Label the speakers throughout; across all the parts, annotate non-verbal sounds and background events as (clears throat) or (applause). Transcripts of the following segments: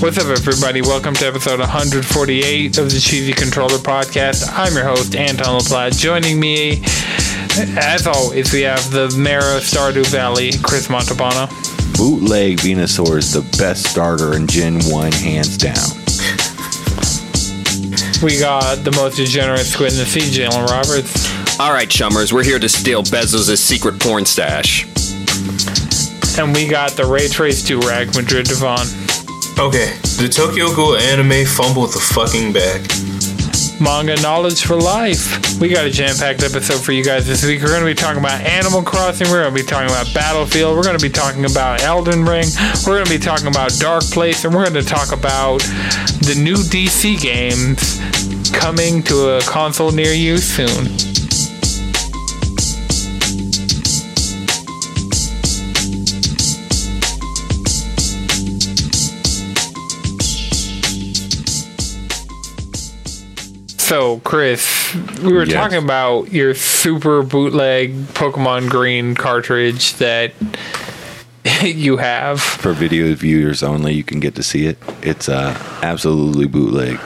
Speaker 1: What's up, everybody? Welcome to episode 148 of the Cheesy Controller Podcast. I'm your host, Anton LaPlatte. Joining me, as always, we have the mayor of Stardew Valley, Chris Montalbano.
Speaker 2: Bootleg Venusaur is the best starter in Gen 1, hands down.
Speaker 1: We got the most degenerate squid in the sea, Jalen Roberts.
Speaker 3: All right, chummers, we're here to steal Bezos' secret porn stash.
Speaker 1: And we got the Ray Trace rag Madrid Devon.
Speaker 4: Okay, the Tokyo Ghoul anime fumbled the fucking bag.
Speaker 1: Manga Knowledge for Life. We got a jam packed episode for you guys this week. We're going to be talking about Animal Crossing. We're going to be talking about Battlefield. We're going to be talking about Elden Ring. We're going to be talking about Dark Place. And we're going to talk about the new DC games coming to a console near you soon. So, Chris, we were
Speaker 2: Yes.
Speaker 1: talking about your super bootleg Pokemon Green cartridge that (laughs) you have.
Speaker 2: For video viewers only, you can get to see it. It's uh, absolutely bootleg.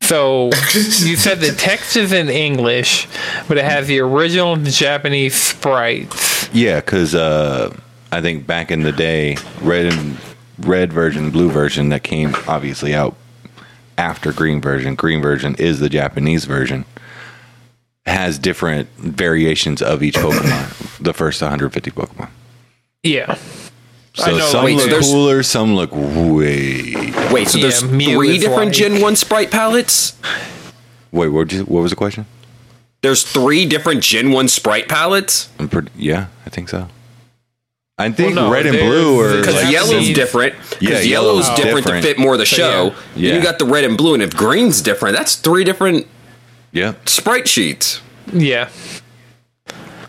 Speaker 1: So, you said the text is in English, but it has the original Japanese sprites.
Speaker 2: Yeah, because uh, I think back in the day, red and red version, blue version that came obviously out after green version. Green version is the Japanese version. Has different variations of each Pokemon. (coughs) the first 150 Pokemon.
Speaker 1: Yeah.
Speaker 2: So
Speaker 1: I know,
Speaker 2: some
Speaker 3: Wait,
Speaker 2: look
Speaker 3: there's-
Speaker 2: cooler, some look way.
Speaker 3: Wait, so
Speaker 1: Yeah,
Speaker 3: there's
Speaker 1: Mew
Speaker 3: three different
Speaker 1: white.
Speaker 3: Gen 1 sprite palettes?
Speaker 2: Wait, what? You, what was the question?
Speaker 3: There's three different Gen 1 sprite palettes?
Speaker 2: I'm pretty, yeah, I think so. I think
Speaker 1: no,
Speaker 2: red and
Speaker 1: there's-
Speaker 2: blue are
Speaker 3: Because
Speaker 2: like,
Speaker 1: Japanese-
Speaker 3: yellow's different.
Speaker 2: Yeah,
Speaker 3: Because
Speaker 2: yellow's
Speaker 3: yellow's different,
Speaker 2: different.
Speaker 3: to fit more of the show.
Speaker 2: yeah.
Speaker 3: Then
Speaker 2: Yeah.
Speaker 3: you got the red and blue, and if green's different, that's three different
Speaker 2: yeah.
Speaker 3: sprite sheets.
Speaker 1: Yeah.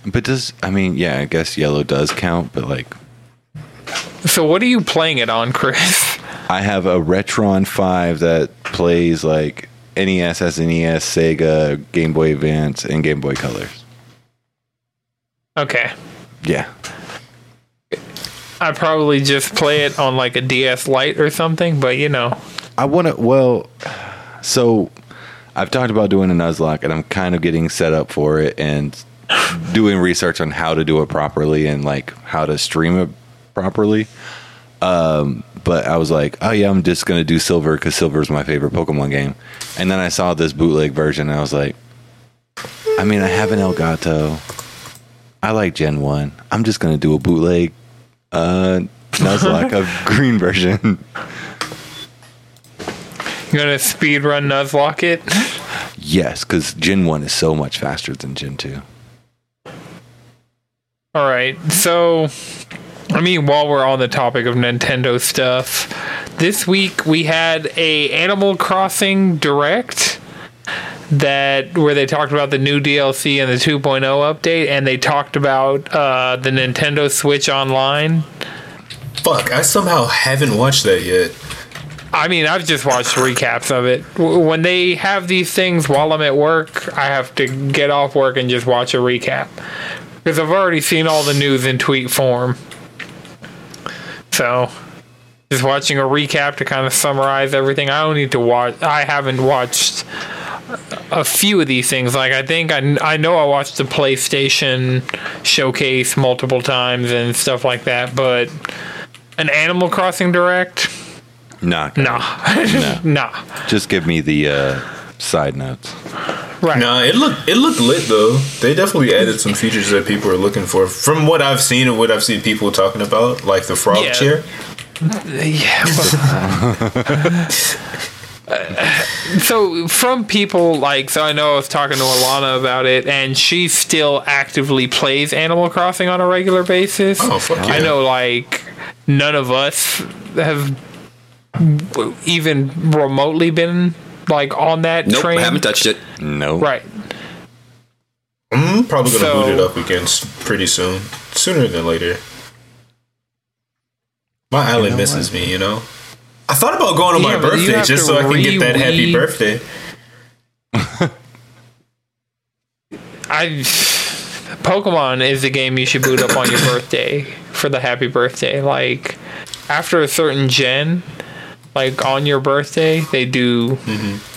Speaker 2: But does I mean, yeah, I guess yellow does count, but like
Speaker 1: So, what are you playing it on, Chris?
Speaker 2: I have a Retron 5 that plays like E NES, SNES, Sega, Game Boy Advance, and Game Boy Colors.
Speaker 1: Okay.
Speaker 2: Yeah.
Speaker 1: I probably just play it on like a DS Lite or something, but you know.
Speaker 2: I want to, well, so I've talked about doing a Nuzlocke and I'm kind of getting set up for it and doing research on how to do it properly and like how to stream it properly. Um, but I was like, oh yeah, I'm just to do Silver because Silver is my favorite Pokemon game. And then I saw this bootleg version and I was like, I mean, I have an Elgato. I like Gen 1. I'm just to do a bootleg uh, Nuzlocke of (laughs) green version.
Speaker 1: You're gonna speed run Nuzlocke it?
Speaker 2: Yes, because Gen 1 is so much faster than Gen 2.
Speaker 1: All right. So, I mean, while we're on the topic of Nintendo stuff, this week we had a Animal Crossing Direct that where they talked about the new DLC and the 2.0 update, and they talked about uh, the Nintendo Switch Online.
Speaker 4: Fuck, I somehow haven't watched that yet.
Speaker 1: I mean, I've just watched recaps of it. When they have these things while I'm at work, I have to get off work and just watch a recap. Because I've already seen all the news in tweet form. So, just watching a recap to kind of summarize everything. I don't need to watch. I haven't watched a few of these things. Like, I think I, I know I watched the PlayStation showcase multiple times and stuff like that, but an Animal Crossing Direct?
Speaker 2: Nah.
Speaker 1: Nah.
Speaker 2: No. (laughs)
Speaker 1: nah.
Speaker 2: Just give me the uh, side notes.
Speaker 1: Right.
Speaker 4: Nah, it looked it looked lit though. They definitely added some features that people are looking for. From what I've seen and what I've seen people talking about, like the frog
Speaker 1: Yeah.
Speaker 4: chair.
Speaker 1: Yeah. (laughs) (laughs) well- so from people like so I know I was talking to Alana about it and she still actively plays Animal Crossing on a regular basis.
Speaker 4: Oh, fuck yeah.
Speaker 1: I know like none of us have even remotely been like on that train.
Speaker 3: Nope,
Speaker 1: train.
Speaker 3: haven't touched it.
Speaker 2: No.
Speaker 1: right.
Speaker 4: I'm probably gonna
Speaker 1: So-
Speaker 4: boot it up again pretty soon, sooner than later. My island
Speaker 2: know
Speaker 4: misses
Speaker 2: what?
Speaker 4: me, you know. I thought about going on
Speaker 1: Yeah,
Speaker 4: my birthday just
Speaker 1: to
Speaker 4: so I can get that happy birthday. (laughs)
Speaker 1: I Pokemon is the game you should boot up on your (laughs) birthday for the happy birthday. Like after a certain gen, like on your birthday, they do. Mm-hmm.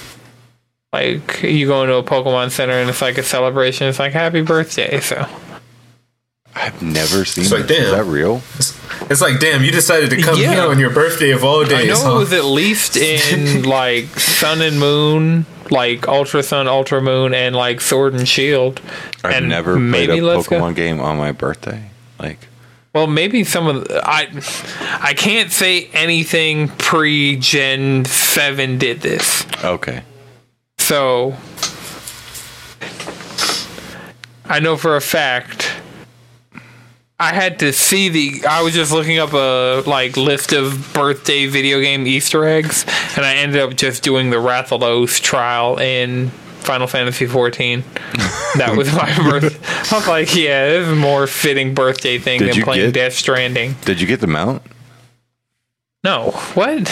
Speaker 1: Like you go into a Pokemon Center and it's like a celebration. It's like happy birthday. So
Speaker 2: I've never seen.
Speaker 4: It's like,
Speaker 2: this. Is that real?
Speaker 4: It's like, damn, you decided to come
Speaker 1: Yeah.
Speaker 4: here on your birthday of all days.
Speaker 1: I know
Speaker 4: huh?
Speaker 1: it was at least in (laughs) like Sun and Moon, like Ultra Sun, Ultra Moon, and like Sword and Shield.
Speaker 2: I've
Speaker 1: and
Speaker 2: never played a
Speaker 1: Let's Go-
Speaker 2: Pokemon game on my birthday. Like,
Speaker 1: Well, maybe some of the, I I can't say anything pre Gen Seven did this.
Speaker 2: okay,
Speaker 1: So I know for a fact I had to see the I was just looking up a like list of birthday video game Easter eggs and I ended up just doing the Rathalos trial in Final Fantasy XIV. (laughs) That was my birth. I was like, yeah, this is a more fitting birthday thing
Speaker 2: Did
Speaker 1: than playing
Speaker 2: get-
Speaker 1: Death Stranding.
Speaker 2: did you get the mount?
Speaker 1: No, what?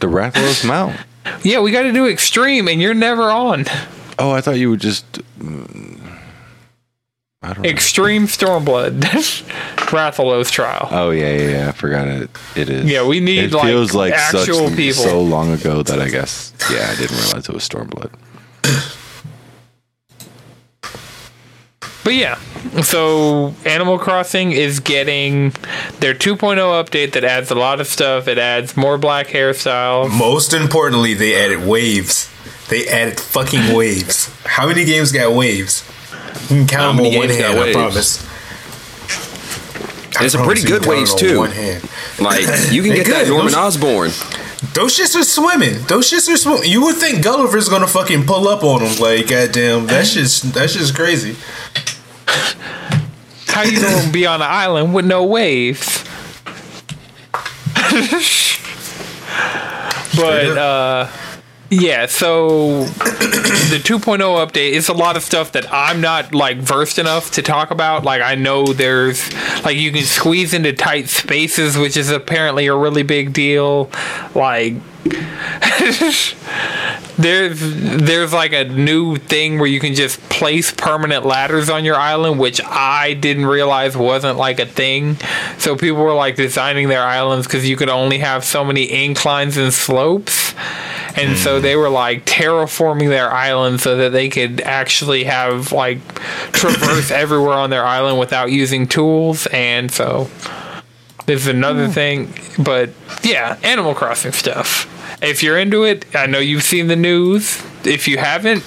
Speaker 2: The Rathalos mount?
Speaker 1: Yeah, we got to do extreme, and you're never on.
Speaker 2: Oh, I thought you would just. mm, I don't know.
Speaker 1: Extreme Stormblood, (laughs) Rathalos trial.
Speaker 2: Oh yeah, yeah, yeah. I forgot it. It is.
Speaker 1: Yeah, we need,
Speaker 2: It
Speaker 1: like,
Speaker 2: feels like
Speaker 1: actual
Speaker 2: such,
Speaker 1: people.
Speaker 2: so long ago that I guess. Yeah, I didn't realize it was Stormblood.
Speaker 1: But yeah, so Animal Crossing is getting their 2.0 update that adds a lot of stuff. It adds more black hairstyles.
Speaker 4: Most importantly, they added waves. They added fucking waves. How many games got waves? You can count
Speaker 3: How
Speaker 4: them
Speaker 3: many
Speaker 4: on one
Speaker 3: games got
Speaker 4: hand. I promise. I
Speaker 3: There's some pretty good
Speaker 4: can
Speaker 3: waves,
Speaker 4: on
Speaker 3: too.
Speaker 4: One hand.
Speaker 3: Like (clears throat) you can
Speaker 4: They
Speaker 3: get that. Norman
Speaker 4: Those-
Speaker 3: Osborn.
Speaker 4: Those shits are swimming. Those shits are swimming. You would think Gulliver's gonna fucking pull up on them. Like, goddamn, that's just that's just crazy.
Speaker 1: How you gonna be on an island with no waves? but uh yeah, so the 2.0 update is a lot of stuff that I'm not like versed enough to talk about. Like I know there's like you can squeeze into tight spaces, which is apparently a really big deal. Like (laughs) there's there's like a new thing where you can just place permanent ladders on your island, which I didn't realize wasn't like a thing. So people were like designing their islands because you could only have so many inclines and slopes. And so hmm. they were like terraforming their island so that they could actually have like traverse (laughs) everywhere on their island without using tools. And so there's another hmm. thing, but yeah, Animal Crossing stuff. If you're into it, I know you've seen the news. If you haven't,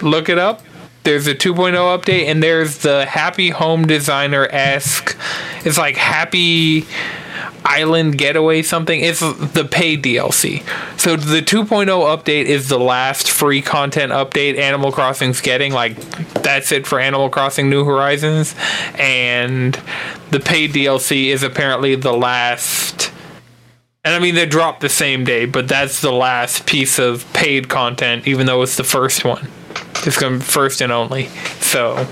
Speaker 1: look it up. There's a 2.0 update, and there's the Happy Home Designer esque. It's like Happy Island Getaway something. It's the paid DLC. So the 2.0 update is the last free content update Animal Crossing's getting. Like that's it for Animal Crossing New Horizons, and the paid DLC is apparently the last. And I mean they dropped the same day, but that's the last piece of paid content, even though it's the first one. It's going first and only. So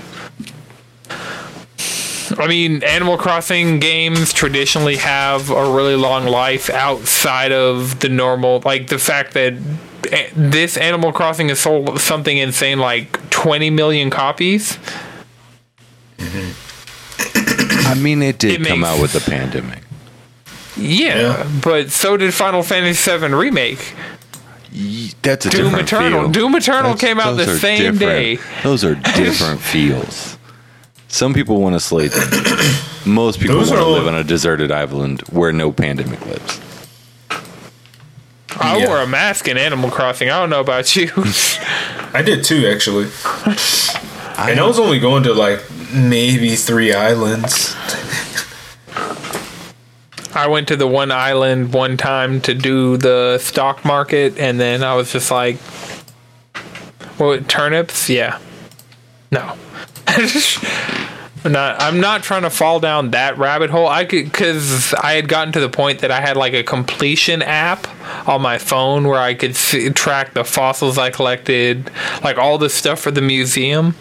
Speaker 1: I mean, Animal Crossing games traditionally have a really long life outside of the normal. Like the fact that eh, this Animal Crossing has sold something insane like 20 million copies. Mm-hmm. (coughs)
Speaker 2: I mean, it did
Speaker 1: It
Speaker 2: come
Speaker 1: makes-
Speaker 2: out with the pandemic.
Speaker 1: Yeah,
Speaker 4: Yeah.
Speaker 1: but so did Final Fantasy VII Remake.
Speaker 2: That's a
Speaker 1: Doom
Speaker 2: different
Speaker 1: Eternal.
Speaker 2: feel.
Speaker 1: Doom Eternal
Speaker 2: That's-
Speaker 1: came out the same
Speaker 2: different.
Speaker 1: day.
Speaker 2: Those are different (laughs) feels. Some people want to slay them. (coughs) Most people
Speaker 4: Those
Speaker 2: want
Speaker 4: are
Speaker 2: to
Speaker 4: all-
Speaker 2: live on a deserted island where no pandemic lives.
Speaker 1: I
Speaker 4: Yeah.
Speaker 1: wore a mask in Animal Crossing. I don't know about you. (laughs)
Speaker 4: I did too, actually. and I was only going to like maybe three islands.
Speaker 1: I went to the one island one time to do the stock market, and then I was just like, "What turnips? Yeah, no." I'm (laughs) not. I'm not trying to fall down that rabbit hole. I could because I had gotten to the point that I had like a completion app on my phone where I could see, track the fossils I collected, like all the stuff for the museum.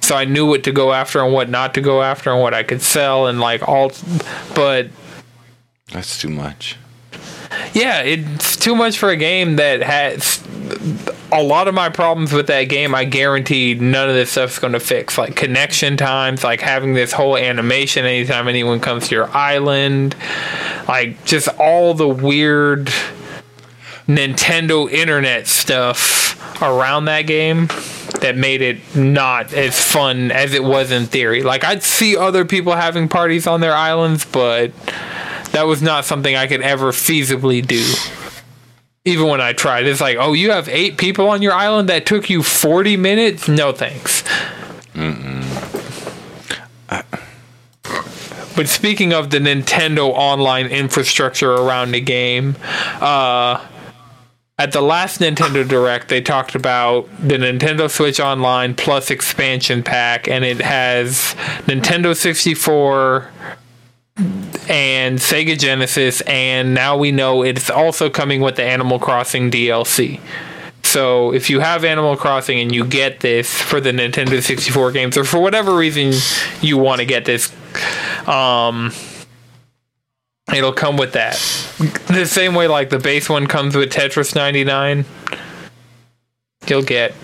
Speaker 1: So I knew what to go after and what not to go after, and what I could sell, and like all. But
Speaker 2: That's too much.
Speaker 1: Yeah, it's too much for a game that has a lot of my problems with that game. I guarantee none of this stuff's going to fix, like connection times, like having this whole animation anytime anyone comes to your island, like just all the weird Nintendo internet stuff around that game that made it not as fun as it was in theory. Like I'd see other people having parties on their islands, but that was not something I could ever feasibly do. Even when I tried, it's like, oh, you have eight people on your island that took you 40 minutes? No thanks. But speaking of the Nintendo online infrastructure around the game, uh, at the last Nintendo Direct, they talked about the Nintendo Switch Online Plus expansion pack, and it has Nintendo 64 and Sega Genesis, and now we know it's also coming with the Animal Crossing DLC. So if you have Animal Crossing and you get this for the Nintendo 64 games, or for whatever reason you want to get this, um, it'll come with that. The same way like the base one comes with Tetris 99, you'll get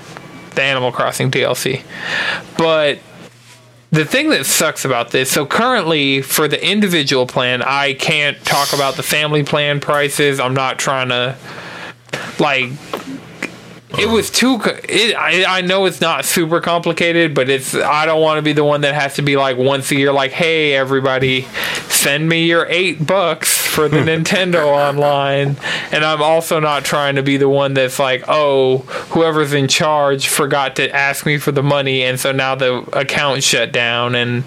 Speaker 1: the Animal Crossing DLC. But the thing that sucks about this, so currently for the individual plan, I can't talk about the family plan prices. I'm not trying to like it was too co- it, I, I know it's not super complicated but it's i don't want to be the one that has to be like once a year like hey everybody send me your eight bucks for the (laughs) nintendo online and i'm also not trying to be the one that's like oh whoever's in charge forgot to ask me for the money and so now the account shut down and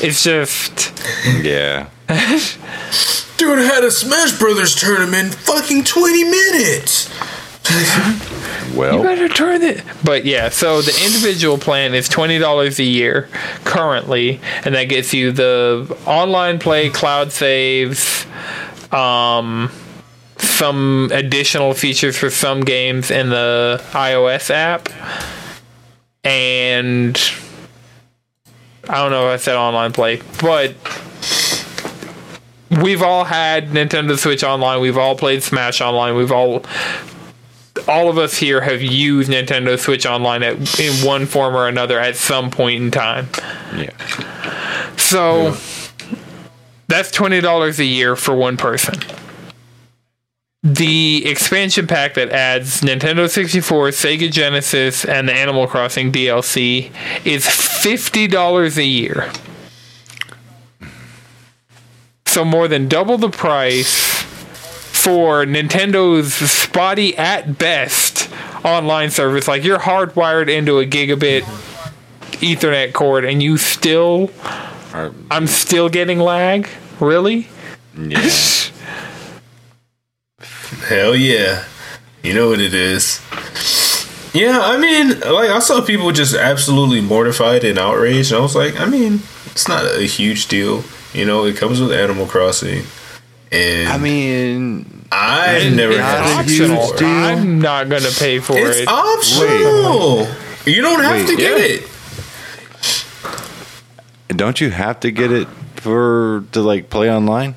Speaker 1: it's just
Speaker 2: Yeah. (laughs)
Speaker 4: Dude had a Smash Brothers tournament fucking 20 minutes. (laughs)
Speaker 1: You
Speaker 2: Well,
Speaker 1: better turn it. But yeah, so the individual plan is twenty dollars a year currently, and that gets you the online play, cloud saves, um, some additional features for some games in the iOS app, and I don't know if I said online play, but we've all had Nintendo Switch Online. We've all played Smash Online. We've all all of us here have used Nintendo Switch Online at, in one form or another at some point in time.
Speaker 2: yeah.
Speaker 1: So that's twenty dollars a year for one person. The expansion pack that adds Nintendo 64, Sega Genesis, and the Animal Crossing DLC is fifty dollars a year. So more than double the price for Nintendo's spotty at best online service. Like you're hardwired into a gigabit Ethernet cord, and you still,
Speaker 2: Or-
Speaker 1: I'm still getting lag. Really?
Speaker 2: yeah.
Speaker 4: Hell yeah. You know what it is. Yeah, I mean, like I saw people just absolutely mortified and outraged, and I was like, I mean, it's not a huge deal. You know, it comes with Animal Crossing, and
Speaker 2: I mean,
Speaker 4: I've never had
Speaker 2: a
Speaker 4: it
Speaker 2: huge
Speaker 1: optional.
Speaker 4: before.
Speaker 2: deal.
Speaker 1: I'm not gonna pay for
Speaker 4: It's
Speaker 1: it.
Speaker 4: It's optional. You don't have
Speaker 2: Wait.
Speaker 4: to get
Speaker 1: Yeah.
Speaker 4: it.
Speaker 2: don't you have to get it for to like play online?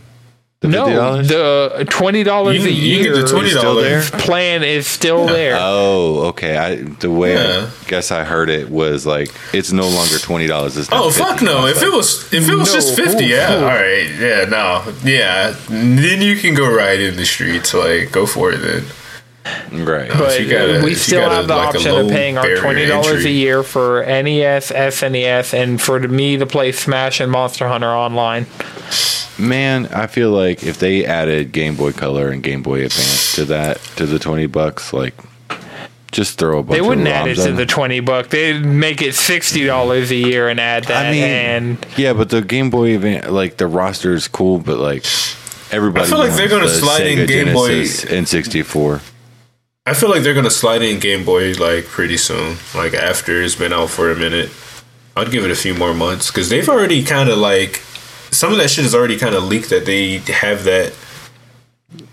Speaker 2: The
Speaker 1: no,
Speaker 2: $50?
Speaker 1: the uh, twenty dollars a year
Speaker 4: the twenty dollars.
Speaker 1: plan is still there.
Speaker 2: Oh, okay. I the way
Speaker 4: Yeah.
Speaker 2: I guess I heard it was like it's no longer twenty dollars. It's now
Speaker 4: Oh fuck no! If it was if it was
Speaker 1: No,
Speaker 4: just fifty,
Speaker 1: who-
Speaker 4: yeah,
Speaker 1: who?
Speaker 4: all right, yeah, no, yeah, then you can go ride in the streets. Like, go for it then.
Speaker 2: right.
Speaker 1: but
Speaker 4: you gotta-
Speaker 1: we
Speaker 4: if you
Speaker 1: still
Speaker 4: gotta,
Speaker 1: have the
Speaker 4: like,
Speaker 1: option of paying our twenty dollars a year for NES, SNES, and for me to play Smash and Monster Hunter online.
Speaker 2: Man, I feel like if they added Game Boy Color and Game Boy Advance to that to the twenty bucks, like just throw a bunch.
Speaker 1: They wouldn't
Speaker 2: of
Speaker 1: add it to
Speaker 2: on
Speaker 1: the twenty buck. They'd make it sixty dollars a year and add that.
Speaker 2: I mean,
Speaker 1: and
Speaker 2: yeah, but the Game Boy Advance, like the roster is cool, but like everybody.
Speaker 4: I feel like they're gonna
Speaker 2: the
Speaker 4: slide in
Speaker 2: Sega
Speaker 4: Game Boy-
Speaker 2: Genesis and sixty four.
Speaker 4: I feel like they're gonna slide in Game Boy like pretty soon, like after it's been out for a minute. I'd give it a few more months because they've already kind of like some of that shit is already kind of leaked that they have that.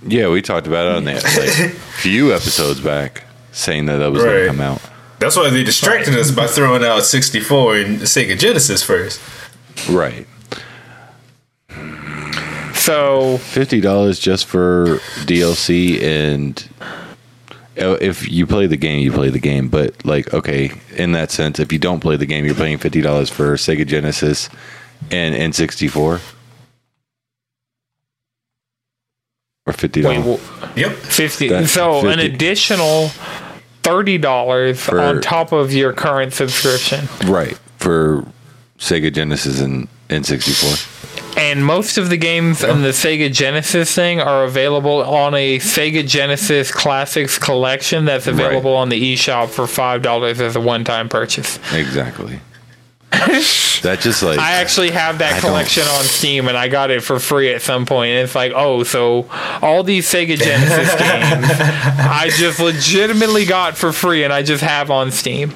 Speaker 2: Yeah, we talked about it on that like (laughs) few episodes back, saying that that was going to come out.
Speaker 4: That's why they distracted us by throwing out 64 and Sega Genesis first.
Speaker 2: Right.
Speaker 1: so
Speaker 2: fifty dollars just for DLC and uh, if you play the game, you play the game. But like, okay, in that sense, if you don't play the game, you're paying fifty dollars for Sega Genesis and N64. or fifty
Speaker 1: Wait,
Speaker 2: dollars.
Speaker 4: Yep.
Speaker 1: 50
Speaker 2: That's
Speaker 1: so an additional $30
Speaker 2: For-
Speaker 1: on top of your current subscription
Speaker 2: right for Sega Genesis and N64.
Speaker 1: and most of the games on the Sega Genesis thing are available on a Sega Genesis Classics collection that's available on the eShop for $5 as a one-time purchase.
Speaker 2: Exactly. (laughs) that just like
Speaker 1: I actually have that
Speaker 2: I don't-
Speaker 1: collection on Steam and I got it for free at some point. And it's like, oh, so all these Sega Genesis (laughs) games I just legitimately got for free and I just have on Steam.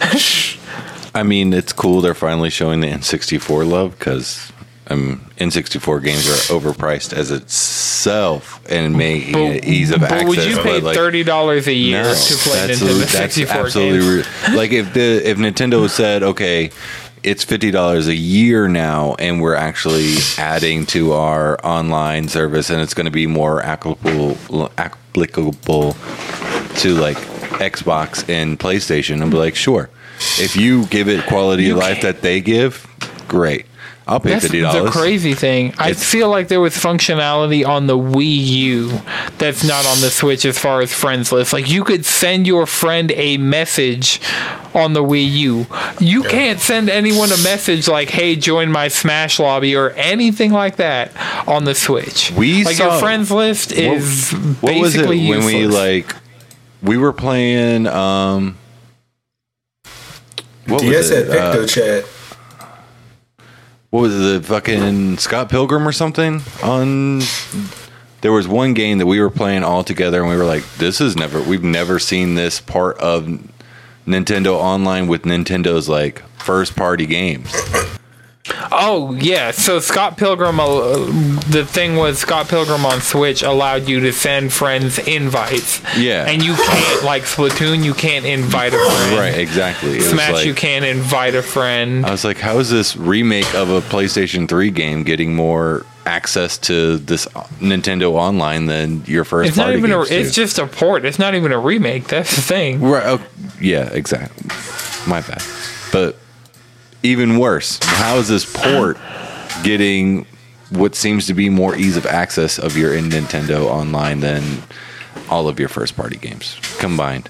Speaker 1: (laughs)
Speaker 2: I mean, it's cool they're finally showing the N64 love because um, N64 games are overpriced as itself and making it ease of
Speaker 1: but
Speaker 2: access.
Speaker 1: would you pay
Speaker 2: like,
Speaker 1: thirty dollars a year
Speaker 2: no,
Speaker 1: to play Nintendo
Speaker 2: that's
Speaker 1: sixty four games?
Speaker 2: re- like if the if Nintendo said okay. It's fifty dollars a year now, and we're actually adding to our online service, and it's going to be more applicable applicable to like Xbox and PlayStation. I'm like, sure, if you give it quality of life that they give, great. I'll pay
Speaker 1: That's
Speaker 2: fifty
Speaker 1: the crazy thing. I feel like there was functionality on the Wii U that's not on the Switch as far as friends list. Like you could send your friend a message on the Wii U. You can't send anyone a message like, "Hey, join my Smash lobby" or anything like that on the Switch.
Speaker 2: We
Speaker 1: like
Speaker 2: saw-
Speaker 1: your friends list is
Speaker 2: what was it
Speaker 1: basically
Speaker 2: when we like we were playing um what
Speaker 4: DS
Speaker 2: was it?
Speaker 4: had
Speaker 2: Uh,
Speaker 4: Chat.
Speaker 2: What was it, the fucking Scott Pilgrim or something on there was one game that we were playing all together and we were like this is never we've never seen this part of Nintendo online with Nintendo's like first party games.
Speaker 1: Oh yeah, so Scott Pilgrim, uh, the thing was Scott Pilgrim on Switch allowed you to send friends invites.
Speaker 2: Yeah.
Speaker 1: and you can't like Splatoon, you can't invite a friend.
Speaker 2: Right, exactly. It
Speaker 1: Smash,
Speaker 2: like-
Speaker 1: you can't invite a friend.
Speaker 2: I was like, how is this remake of a PlayStation 3 game getting more access to this Nintendo Online than your first
Speaker 1: it's not even a.
Speaker 2: do?
Speaker 1: It's just a port. It's not even a remake. That's the thing.
Speaker 2: Right. Oh, yeah, exactly. My bad. But even worse, how is this port getting what seems to be more ease of access of your in Nintendo Online than all of your first party games combined?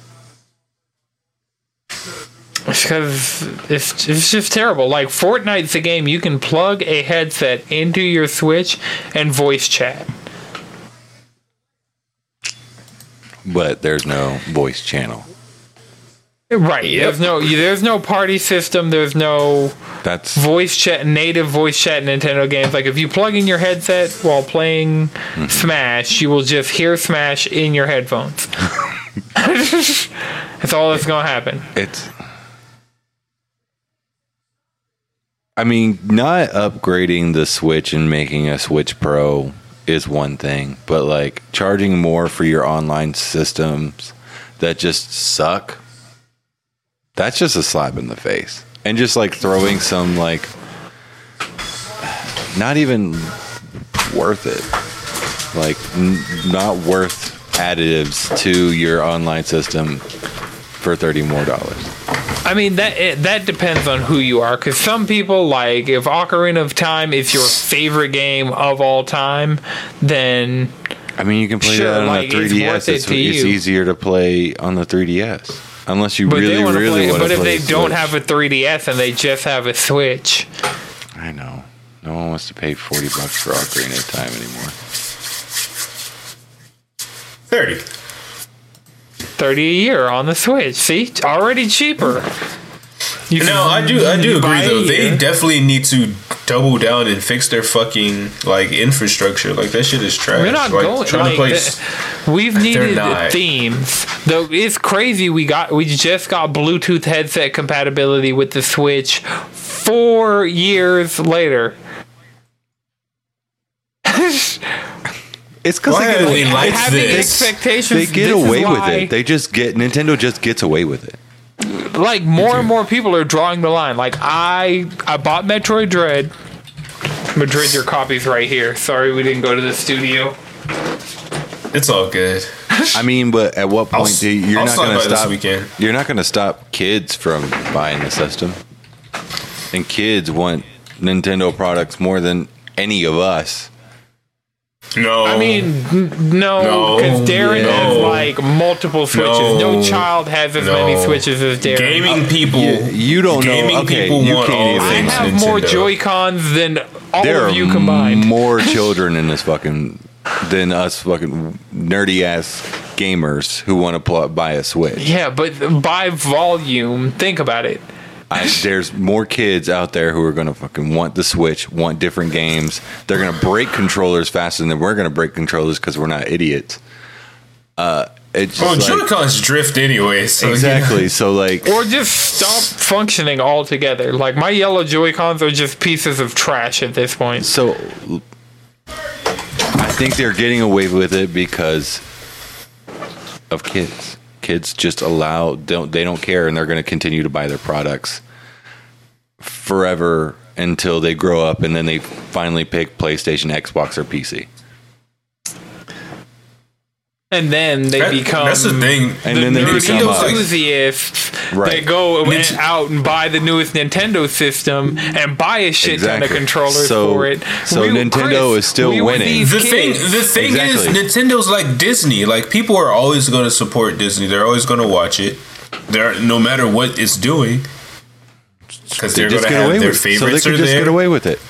Speaker 1: because it's it's just terrible. Like Fortnite's a game you can plug a headset into your Switch and voice chat.
Speaker 2: But there's no voice channel.
Speaker 1: Right. There's no there's no party system. There's no
Speaker 2: That's
Speaker 1: voice chat native voice chat Nintendo games. Like if you plug in your headset while playing
Speaker 2: Mm-hmm.
Speaker 1: Smash, you will just hear Smash in your headphones. (laughs) that's all that's gonna happen.
Speaker 2: it's I mean, not upgrading the Switch and making a Switch Pro is one thing, but like charging more for your online systems that just suck, that's just a slap in the face. And just like throwing some like not even worth it. Like n- not worth additives to your online system for 30 more dollars.
Speaker 1: I mean that it, that depends on who you are. Because some people like if Ocarina of Time is your favorite game of all time, then
Speaker 2: I mean, you can play
Speaker 1: Sure,
Speaker 2: that on
Speaker 1: like,
Speaker 2: a 3DS.
Speaker 1: worth it
Speaker 2: It's, it's easier to play on the 3DS, unless you
Speaker 1: but
Speaker 2: really,
Speaker 1: they want to
Speaker 2: really
Speaker 1: play.
Speaker 2: want to
Speaker 1: But if they don't
Speaker 2: Switch.
Speaker 1: have a 3DS and they just have a Switch,
Speaker 2: I know. No one wants to pay 40 bucks for Ocarina of Time anymore.
Speaker 4: Thirty.
Speaker 1: thirty a year on the Switch. See, already cheaper. You
Speaker 4: No, I do. I do agree
Speaker 1: a
Speaker 4: though. They definitely need to double down and fix their fucking like infrastructure. Like that shit is trash.
Speaker 1: We're not
Speaker 4: like,
Speaker 1: going.
Speaker 4: trying
Speaker 1: Like,
Speaker 4: to play.
Speaker 1: the- we've needed
Speaker 4: not.
Speaker 1: themes. Though it's crazy. We got. We just got Bluetooth headset compatibility with the Switch. Four years later.
Speaker 2: It's because
Speaker 4: Why
Speaker 2: they
Speaker 4: are
Speaker 2: get,
Speaker 4: we like
Speaker 1: having
Speaker 4: this?
Speaker 1: expectations.
Speaker 2: they get
Speaker 1: this
Speaker 2: away with it. They just get Nintendo just gets away with it.
Speaker 1: like more and more people are drawing the line. Like I, I bought Metroid Dread. Madrid, your copy's right here. Sorry, we didn't go to the studio.
Speaker 4: It's all good.
Speaker 2: I mean, but at what
Speaker 4: I'll
Speaker 2: point do you, you're
Speaker 4: I'll
Speaker 2: not going to
Speaker 4: by this
Speaker 2: stop? You're not going to stop kids from buying the system, and kids want Nintendo products more than any of us.
Speaker 4: No,
Speaker 1: I mean, n- no,
Speaker 4: No,
Speaker 1: because Darren
Speaker 4: no.
Speaker 1: has like multiple switches. No,
Speaker 4: No.
Speaker 1: child has as
Speaker 4: No.
Speaker 1: many switches as Darren.
Speaker 4: gaming uh, people.
Speaker 2: You, you don't
Speaker 4: gaming
Speaker 2: know. Okay,
Speaker 4: people
Speaker 2: you
Speaker 4: want all
Speaker 2: can't
Speaker 1: I
Speaker 2: even.
Speaker 4: things
Speaker 1: have more Joy Cons than all
Speaker 2: there
Speaker 1: of you
Speaker 2: are
Speaker 1: combined.
Speaker 2: more (laughs) children in this fucking than us fucking nerdy ass gamers who want to pl- buy a Switch.
Speaker 1: yeah, but by volume, think about it.
Speaker 2: I, there's more kids out there who are going to fucking want the Switch, want different games. They're going to break controllers faster than we're going to break controllers because we're not idiots. Uh, it's
Speaker 4: Well,
Speaker 2: like,
Speaker 4: Joy Cons drift anyway. So
Speaker 2: exactly. So like,
Speaker 1: Or just stop functioning altogether. Like my yellow Joy Cons are just pieces of trash at this point.
Speaker 2: so I think they're getting away with it because of kids. Kids just allow don't they don't care and they're going to continue to buy their products forever until they grow up and then they finally pick PlayStation, Xbox, or PC.
Speaker 1: And then they
Speaker 4: That-
Speaker 1: become
Speaker 4: that's the thing.
Speaker 2: And
Speaker 1: the
Speaker 2: then they
Speaker 1: nerdy
Speaker 2: become us.
Speaker 1: enthusiasts
Speaker 2: Right.
Speaker 1: that go
Speaker 4: Nint-
Speaker 1: out and buy the newest Nintendo system and buy a shit ton
Speaker 2: Exactly.
Speaker 1: of controllers
Speaker 2: So-
Speaker 1: for it.
Speaker 2: so Nintendo is still
Speaker 1: we
Speaker 2: winning.
Speaker 1: these
Speaker 4: The thing, the thing is, Nintendo's like Disney. Like people are always going to support Disney. They're always going to watch it. They're no matter what it's doing, because
Speaker 2: They
Speaker 4: they're
Speaker 2: just
Speaker 4: going to
Speaker 2: get
Speaker 4: have
Speaker 2: away
Speaker 4: their
Speaker 2: with so they can
Speaker 4: are
Speaker 2: just
Speaker 4: there.
Speaker 2: get away with it.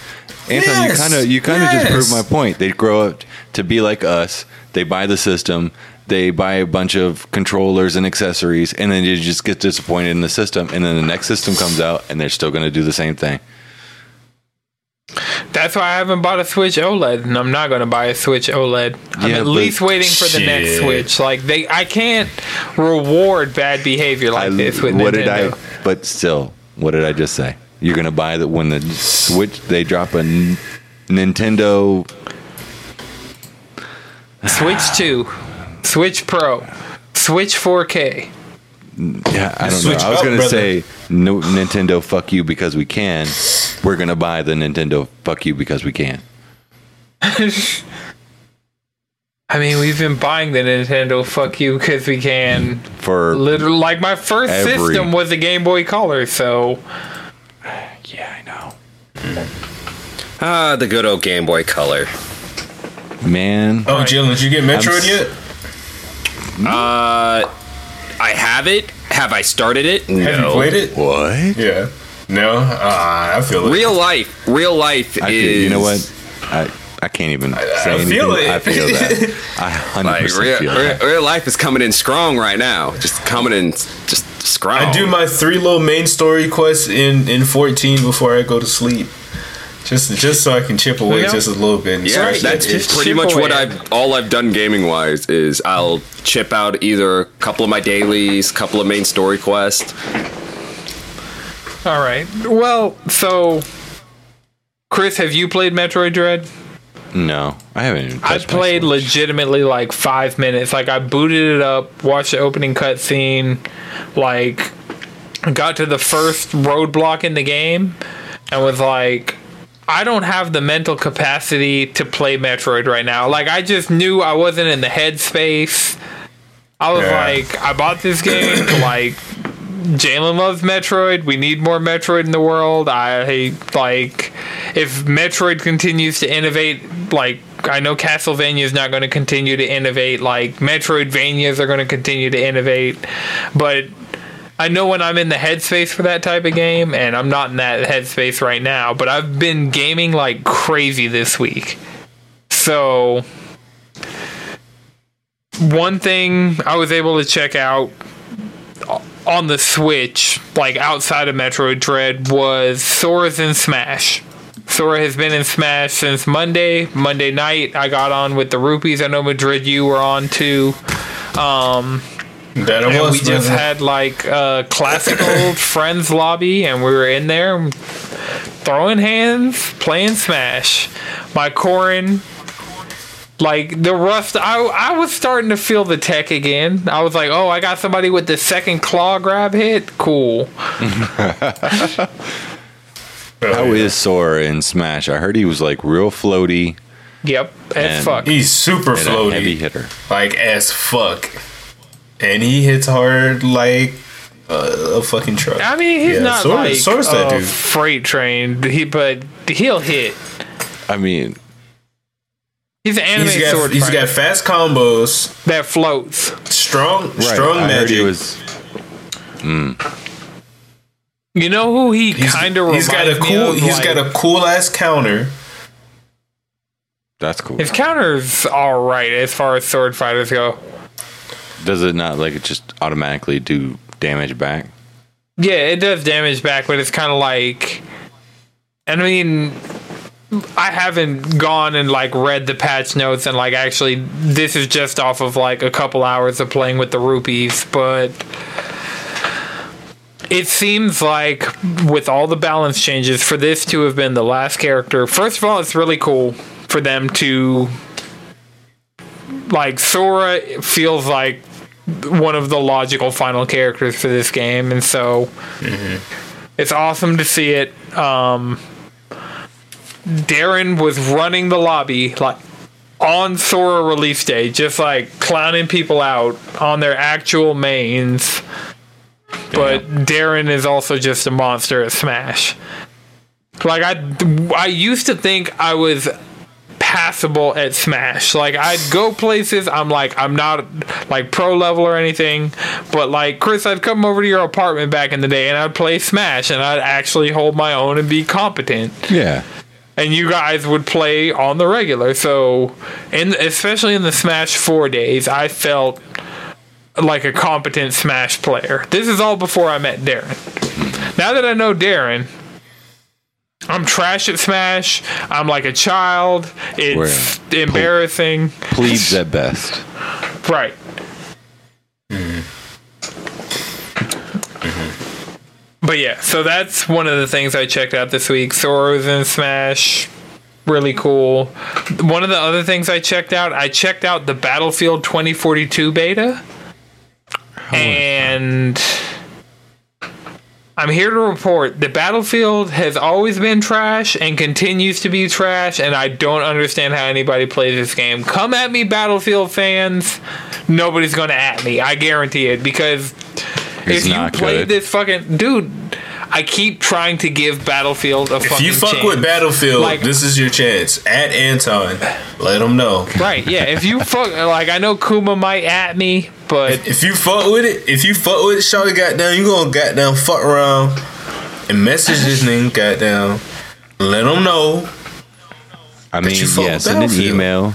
Speaker 2: Anton, you kind of you kind of just proved my point. They grow up to be like us. They buy the system. They buy a bunch of controllers and accessories, and then you just get disappointed in the system. And then the next system comes out, and they're still going to do the same thing.
Speaker 1: That's why I haven't bought a Switch OLED, and I'm not going to buy a Switch OLED. I'm
Speaker 2: Yeah,
Speaker 1: at least waiting for the next Switch. Like they, I can't reward bad behavior like
Speaker 2: I-
Speaker 1: this with
Speaker 2: what
Speaker 1: Nintendo.
Speaker 2: did I? But still, what did I just say? You're going to buy that when the Switch they drop a N- Nintendo.
Speaker 1: Switch Two, Switch Pro, Switch 4K.
Speaker 2: Yeah, I don't
Speaker 4: Switch
Speaker 2: know. I was
Speaker 4: up,
Speaker 2: gonna
Speaker 4: brother.
Speaker 2: say no Nintendo. Fuck you because we can. We're gonna buy the Nintendo. Fuck you because we can. (laughs)
Speaker 1: I mean, we've been buying the Nintendo. Fuck you, because we can.
Speaker 2: For
Speaker 1: Literally, like my first
Speaker 2: Every-
Speaker 1: system was a Game Boy Color, so
Speaker 2: yeah, I know.
Speaker 3: Ah, the good old Game Boy Color.
Speaker 2: Man,
Speaker 4: Oh, Jalen, did you get Metroid
Speaker 2: s-
Speaker 4: yet?
Speaker 3: Uh, I have it. Have I started it? No.
Speaker 4: Have you played it?
Speaker 2: what?
Speaker 4: Yeah. No. Uh, I feel it.
Speaker 3: Real life. Real life
Speaker 2: I
Speaker 3: is.
Speaker 2: feel, you know what? I I can't even say
Speaker 4: I
Speaker 2: anything.
Speaker 4: feel it.
Speaker 2: I feel that. (laughs) I hundred
Speaker 3: Like
Speaker 2: percent
Speaker 3: real,
Speaker 2: feel
Speaker 3: real,
Speaker 2: that.
Speaker 3: real life is coming in strong right now. Just coming in, just strong.
Speaker 4: I do my three little main story quests in in 14 before I go to sleep. Just just so I can chip away
Speaker 1: You know,
Speaker 4: just a little bit. and
Speaker 3: Yeah, that's
Speaker 1: just
Speaker 4: it.
Speaker 3: pretty
Speaker 1: chip
Speaker 3: much what. I've all I've done gaming wise is I'll chip out either a couple of my dailies, a couple of main story quests.
Speaker 1: all right. Well, so Chris, have you played Metroid Dread?
Speaker 2: No, I haven't. Even
Speaker 1: I
Speaker 2: touched my
Speaker 1: played legitimately like five minutes. Like I booted it up, watched the opening cutscene, like got to the first roadblock in the game, and was like, I don't have the mental capacity to play Metroid right now. Like I just knew I wasn't in the headspace. I was
Speaker 4: Yeah.
Speaker 1: like, I bought this game like Jalen loves Metroid. We need more Metroid in the world. I hate like if Metroid continues to innovate. Like I know Castlevania is not going to continue to innovate. Like Metroidvanias are going to continue to innovate, but I know when I'm in the headspace for that type of game, and I'm not in that headspace right now. But I've been gaming like crazy this week, so. One thing I was able to check out on the Switch, like outside of Metroid Dread, was Sora's in Smash. Sora has been in Smash since Monday. Monday night, I got on with the Rupees. I know Madrid, you were on too. Um,
Speaker 4: That
Speaker 1: and
Speaker 4: was
Speaker 1: we just
Speaker 4: brother.
Speaker 1: had like a classic old (coughs) friends lobby, and we were in there throwing hands, playing Smash. My Corrin, like the rust, I I was starting to feel the tech again. I was like, oh, I got somebody with the second claw grab hit. Cool. (laughs)
Speaker 4: Oh,
Speaker 2: How
Speaker 4: yeah.
Speaker 2: is Sora in Smash? I heard he was like real floaty
Speaker 1: Yep, as
Speaker 2: And-
Speaker 1: fuck.
Speaker 4: He's super
Speaker 2: and a
Speaker 4: floaty.
Speaker 2: heavy hitter.
Speaker 4: like as fuck, and he hits hard like a, a fucking truck.
Speaker 1: I mean, he's
Speaker 4: Yeah,
Speaker 1: not
Speaker 4: Sora-
Speaker 1: like
Speaker 4: Sora's that
Speaker 1: a
Speaker 4: dude.
Speaker 1: freight train. He, but he'll hit.
Speaker 2: I mean,
Speaker 1: He's an anime
Speaker 4: He's got
Speaker 1: sword
Speaker 4: he's
Speaker 1: fighter
Speaker 4: got fast combos,
Speaker 1: that floats.
Speaker 4: strong
Speaker 2: Right.
Speaker 4: strong
Speaker 2: I heard
Speaker 4: magic.
Speaker 2: he was. Hmm.
Speaker 1: You know who he kind of
Speaker 4: he's
Speaker 1: reminds
Speaker 4: got a
Speaker 1: me
Speaker 4: cool
Speaker 1: of?
Speaker 4: he's
Speaker 1: Like,
Speaker 4: got a cool ass counter.
Speaker 2: That's cool.
Speaker 1: his counter's all right as far as sword fighters go.
Speaker 2: Does it not like it just automatically do damage back?
Speaker 1: Yeah, it does damage back, but it's kind of like, I mean, I haven't gone and like read the patch notes and like actually, this is just off of like a couple hours of playing with the rupees, but it seems like with all the balance changes for this to have been the last character. First of all, it's really cool for them to like Sora feels like one of the logical final characters for this game, and so it's awesome to see it. Um, Darren was running the lobby like on Sora release day, just like clowning people out on their actual mains. But Darren is also just a monster at Smash. Like I, I used to think I was passable at Smash. Like I'd go places, I'm like I'm not like pro level or anything, but like Chris, I'd come over to your apartment back in the day and I'd play Smash and I'd actually hold my own and be competent.
Speaker 2: Yeah.
Speaker 1: And you guys would play on the regular. So, in especially in the Smash 4 days, I felt like a competent Smash player. This is all before I met Darren. Now that I know Darren, I'm trash at Smash. I'm like a child. It's embarrassing.
Speaker 2: Plebes at best.
Speaker 1: Right. But yeah, so that's one of the things I checked out this week. Sora's and Smash. Really cool. One of the other things I checked out, I checked out the Battlefield 2042 beta. And I'm here to report that Battlefield has always been trash and continues to be trash, and I don't understand how anybody plays this game. Come at me, Battlefield fans. Nobody's gonna at me. I guarantee it because
Speaker 2: It's
Speaker 1: if you played
Speaker 2: good.
Speaker 1: this fucking dude, I keep trying to give Battlefield a
Speaker 4: If
Speaker 1: fucking
Speaker 4: you fuck
Speaker 1: chance.
Speaker 4: with Battlefield,
Speaker 1: Like-
Speaker 4: this is your chance. At Anton, let him know.
Speaker 1: Right, yeah. If you fuck, like, I know Kuma might at me, but
Speaker 4: If you fuck with it, if you fuck with it, Shawty goddamn, you gonna goddamn fuck around and message this nigga goddamn. Let him know.
Speaker 2: I mean, yeah, send an email.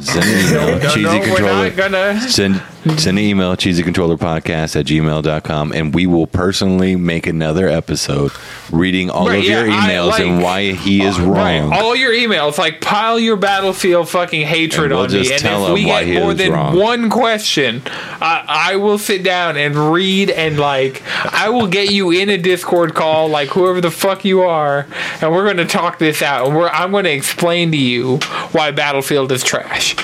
Speaker 2: Send an (laughs) email.
Speaker 1: no,
Speaker 2: cheesy
Speaker 1: no, we're
Speaker 2: controller.
Speaker 1: not gonna.
Speaker 2: Send send an email, cheesycontrollerpodcast at gmail.com, and we will personally make another episode reading all
Speaker 1: Right,
Speaker 2: of your
Speaker 1: yeah, I
Speaker 2: emails
Speaker 1: like-
Speaker 2: and why he is uh,
Speaker 1: Right,
Speaker 2: wrong.
Speaker 1: all your emails, like pile your battlefield fucking hatred
Speaker 2: And we'll
Speaker 1: on me, and
Speaker 2: tell
Speaker 1: if we get more than
Speaker 2: wrong.
Speaker 1: one question, I, I will sit down and read and like I will get you in a Discord call, like whoever the fuck you are, and we're gonna talk this out, and we're I'm gonna explain to you why Battlefield is trash.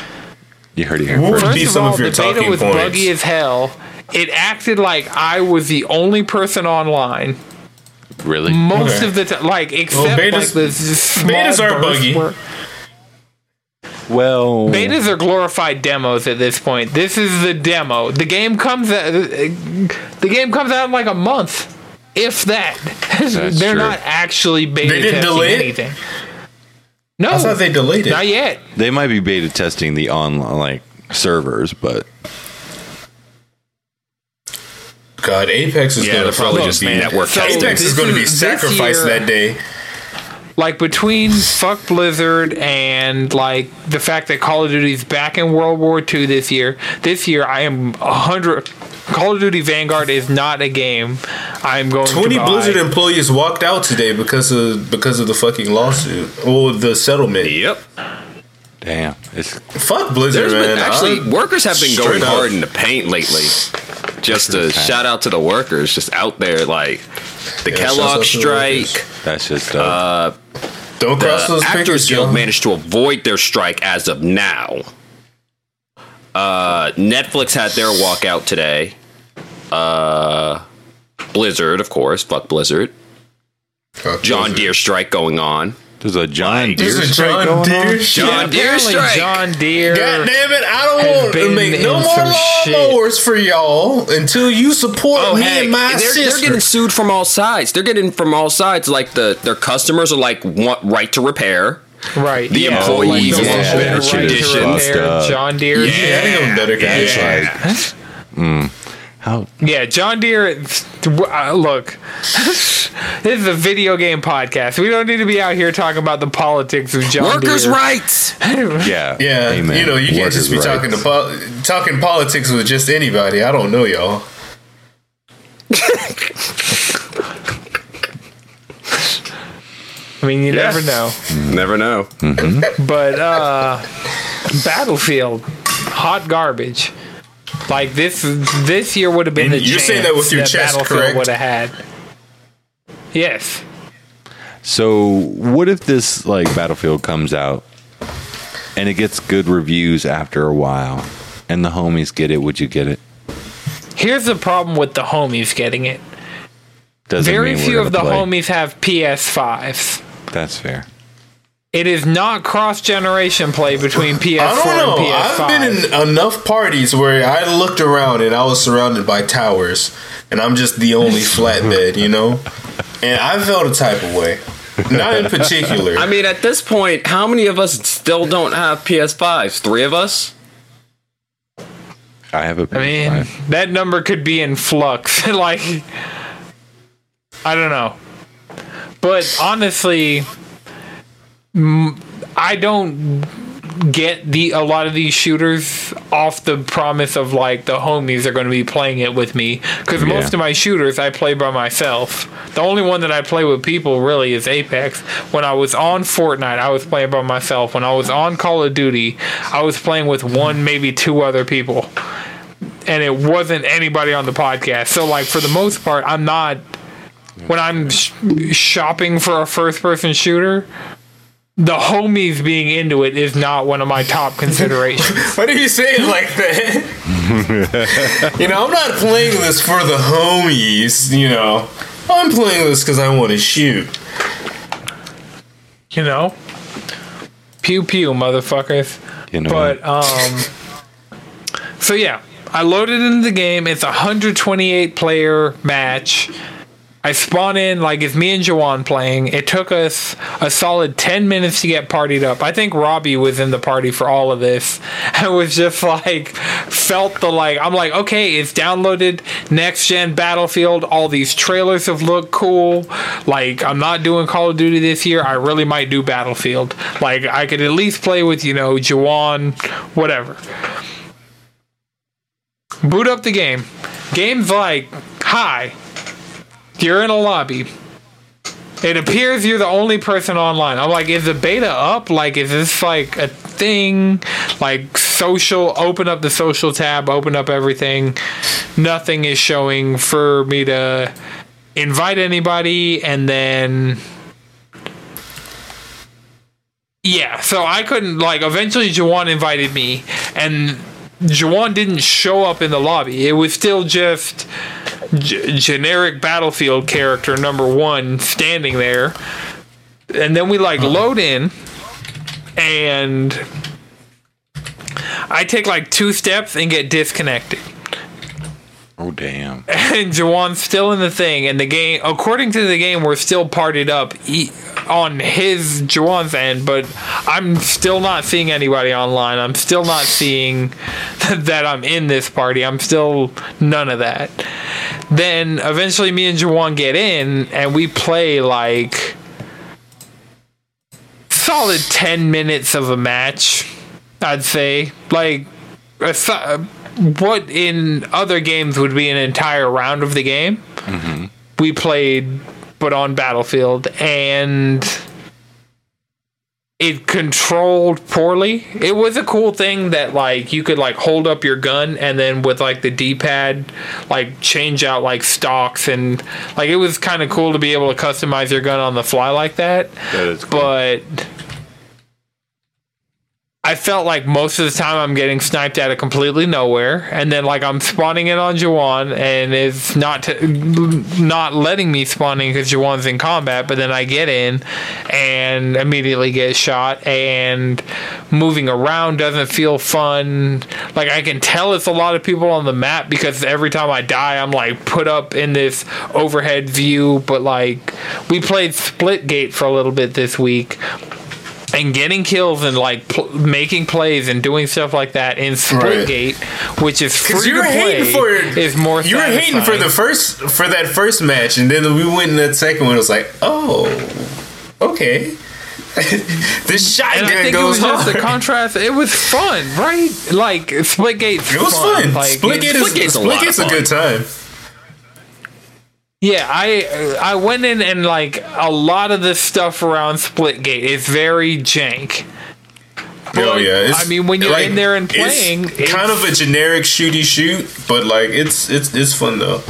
Speaker 2: You heard it here
Speaker 4: What
Speaker 2: first.
Speaker 4: would
Speaker 1: First
Speaker 4: be
Speaker 1: of
Speaker 4: some
Speaker 1: all,
Speaker 4: of your
Speaker 1: the beta
Speaker 4: talking
Speaker 1: was
Speaker 4: points?
Speaker 1: buggy as hell. It acted like I was the only person online
Speaker 2: Really?
Speaker 1: most
Speaker 4: Okay.
Speaker 1: of the time, like except
Speaker 4: betas-
Speaker 1: like the small
Speaker 4: betas are buggy.
Speaker 1: where-
Speaker 2: Well,
Speaker 1: Betas are glorified demos at this point. This is the demo. The game comes out. Uh, the game comes out in like a month, if that. (laughs) They're
Speaker 2: true.
Speaker 1: not actually beta
Speaker 4: They didn't
Speaker 1: testing
Speaker 4: delay it?
Speaker 1: Anything. No,
Speaker 4: I thought they delayed
Speaker 1: not yet.
Speaker 2: they might be beta testing the online like servers, but
Speaker 4: God, Apex is
Speaker 3: Yeah,
Speaker 4: gonna
Speaker 3: probably just
Speaker 4: be
Speaker 3: network
Speaker 1: So.
Speaker 4: Apex is gonna be sacrificed
Speaker 1: year-
Speaker 4: that day.
Speaker 1: Like between fuck Blizzard and like the fact that Call of Duty's back in World War II this year. This year, I am a hundred. Call of Duty Vanguard is not a game I'm going
Speaker 4: Twenty
Speaker 1: to buy.
Speaker 4: Blizzard employees walked out today because of because of the fucking lawsuit or the settlement.
Speaker 3: Yep.
Speaker 2: damn, it's
Speaker 4: Fuck Blizzard, man.
Speaker 3: been actually
Speaker 4: I'm-
Speaker 3: workers have been going
Speaker 4: up.
Speaker 3: hard in the paint lately. Just
Speaker 2: a
Speaker 3: shout out to the workers, just out there like the
Speaker 4: Yeah,
Speaker 3: Kellogg
Speaker 4: to the
Speaker 3: strike.
Speaker 2: that's just dope.
Speaker 4: Uh, Don't cross
Speaker 3: The
Speaker 4: those
Speaker 3: Actors
Speaker 4: pickets,
Speaker 3: Guild
Speaker 4: yo.
Speaker 3: managed to avoid their strike as of now. Uh, Netflix had their walkout today. Uh, Blizzard, of course, fuck Blizzard.
Speaker 4: Fuck
Speaker 3: John
Speaker 4: Blizzard.
Speaker 3: Deere strike going on.
Speaker 2: There's a John Deere
Speaker 4: There's a
Speaker 2: strike
Speaker 4: John
Speaker 2: going
Speaker 4: Deere
Speaker 2: on?
Speaker 4: shit.
Speaker 3: John Deere strike.
Speaker 1: John Deere.
Speaker 4: God damn it! I don't want to make no more
Speaker 1: some shit.
Speaker 4: lawnmowers for y'all until you support
Speaker 3: Oh,
Speaker 4: me
Speaker 3: heck,
Speaker 4: and my
Speaker 3: they're, they're getting sued from all sides. They're getting from all sides. Like the their customers are like want right to repair.
Speaker 1: Right.
Speaker 3: The employees
Speaker 1: like
Speaker 3: want
Speaker 1: one
Speaker 3: better
Speaker 1: right
Speaker 3: conditions.
Speaker 1: repair
Speaker 2: Fucked up.
Speaker 1: John Deere.
Speaker 4: Yeah, I think I'm better
Speaker 2: It's
Speaker 4: condition.
Speaker 2: like, mm, how
Speaker 1: Yeah, John Deere. Uh, look, (laughs) this is a video game podcast. We don't need to be out here talking about the politics of John Deere.
Speaker 3: Workers'
Speaker 1: Deere.
Speaker 3: rights. (laughs)
Speaker 2: yeah
Speaker 4: Yeah,
Speaker 2: Amen.
Speaker 4: you know, you can't
Speaker 2: Workers'
Speaker 4: just be talking to
Speaker 2: rights.
Speaker 4: po- talking politics with just anybody. I don't know y'all. (laughs)
Speaker 1: I mean, you never know.
Speaker 3: Never know.
Speaker 1: But uh, Battlefield, hot garbage. Like this, this year would have been
Speaker 4: And
Speaker 1: the
Speaker 4: you're saying
Speaker 1: chance
Speaker 4: that with your chest,
Speaker 1: Battlefield
Speaker 4: correct?
Speaker 1: would have had. Yes.
Speaker 2: So, what if this like Battlefield comes out and it gets good reviews after a while, and the homies get it? Would you get it?
Speaker 1: Here's the problem with the homies getting it.
Speaker 2: Doesn't
Speaker 1: Very
Speaker 2: mean
Speaker 1: few of the
Speaker 2: play.
Speaker 1: homies have PS5s.
Speaker 2: That's fair.
Speaker 1: It is not cross generation play between PS4
Speaker 4: I don't know.
Speaker 1: and PS5.
Speaker 4: I've been in enough parties where I looked around and I was surrounded by towers, and I'm just the only (laughs) flatbed, you know. And I felt a type of way. Not in particular.
Speaker 3: I mean, at this point, how many of us still don't have PS5s? Three of us?
Speaker 2: I have a
Speaker 1: I mean,
Speaker 2: PS5.
Speaker 1: that number could be in flux. (laughs) like, I don't know. But honestly, I don't get the a lot of these shooters off the promise of like the homies are going to be playing it with me because
Speaker 2: Yeah.
Speaker 1: most of my shooters I play by myself. The only one that I play with people really is Apex. When I was on Fortnite, I was playing by myself. When I was on Call of Duty, I was playing with one, maybe two other people and it wasn't anybody on the podcast. So, like, for the most part, I'm not. When I'm sh- shopping for a first person shooter, the homies being into it is not one of my top (laughs) considerations.
Speaker 4: Why do you say it like that? (laughs) you know, I'm not playing this for the homies, you know. I'm playing this because I want to shoot.
Speaker 1: you know? Pew pew, motherfuckers.
Speaker 2: You know,
Speaker 1: But, um. So, yeah. I loaded into the game. It's a 128 player match. I spawn in like it's me and Jawan playing. It took us a solid ten minutes to get partied up. I think Robbie was in the party for all of this. (laughs) I was just like felt the like I'm like, okay, it's downloaded next gen battlefield. All these trailers have looked cool. Like I'm not doing Call of Duty this year. I really might do Battlefield. Like I could at least play with, you know, Jawan, whatever. Boot up the game. Game's like, hi, you're in a lobby. It appears you're the only person online. I'm like, is the beta up? Like, is this like a thing? Like, social, open up the social tab, open up everything. Nothing is showing for me to invite anybody, and then. Yeah, so I couldn't, like, eventually Jawan invited me, and Jawan didn't show up in the lobby. It was still just g- generic battlefield character number one standing there. And then we like uh-huh. load in and i take like two steps and get disconnected.
Speaker 2: Oh damn. (laughs)
Speaker 1: and Jawan's still in the thing and the game according to the game we're still partied up e- on his Jawan's end but I'm still not seeing anybody online. I'm still not seeing (laughs) that I'm in this party. I'm still none of that. Then eventually me and Jawan get in and we play like solid 10 minutes of a match I'd say. Like a, what in other games would be an entire round of the game? Mm-hmm. We played but on battlefield and it controlled poorly it was a cool thing that like you could like hold up your gun and then with like the d-pad like change out like stocks and like it was kind of cool to be able to customize your gun on the fly like that
Speaker 2: That is cool.
Speaker 1: but I felt like most of the time I'm getting sniped out of completely nowhere, and then like I'm spawning in on Jawan, and it's not t- not letting me spawn in because Jawan's in combat. But then I get in, and immediately get shot, and moving around doesn't feel fun. Like I can tell it's a lot of people on the map because every time I die, I'm like put up in this overhead view. But like we played Splitgate for a little bit this week, and getting kills and like pl- making plays and doing stuff like that in Splitgate, which is free
Speaker 4: Because you
Speaker 1: to
Speaker 4: were
Speaker 1: play,
Speaker 4: hating for
Speaker 1: is more.
Speaker 4: You were hating for the first for that first match, and then we went in that second one. It was like, oh, okay. (laughs) this
Speaker 1: And I
Speaker 4: shotgun
Speaker 1: think it
Speaker 4: goes
Speaker 1: was just
Speaker 4: hard.
Speaker 1: the contrast. It was fun, right? Like Splitgate's
Speaker 4: it was fun.
Speaker 1: Like,
Speaker 4: Splitgate is
Speaker 3: Splitgate's a
Speaker 4: Splitgate's a
Speaker 3: fun.
Speaker 4: good time.
Speaker 1: Yeah, I I went in and like a lot of the stuff around Splitgate is very jank.
Speaker 4: Oh yeah, it's,
Speaker 1: I mean, when you're in there and
Speaker 4: it's
Speaker 1: playing,
Speaker 4: kind of a generic shooty shoot, but like it's it's it's fun though.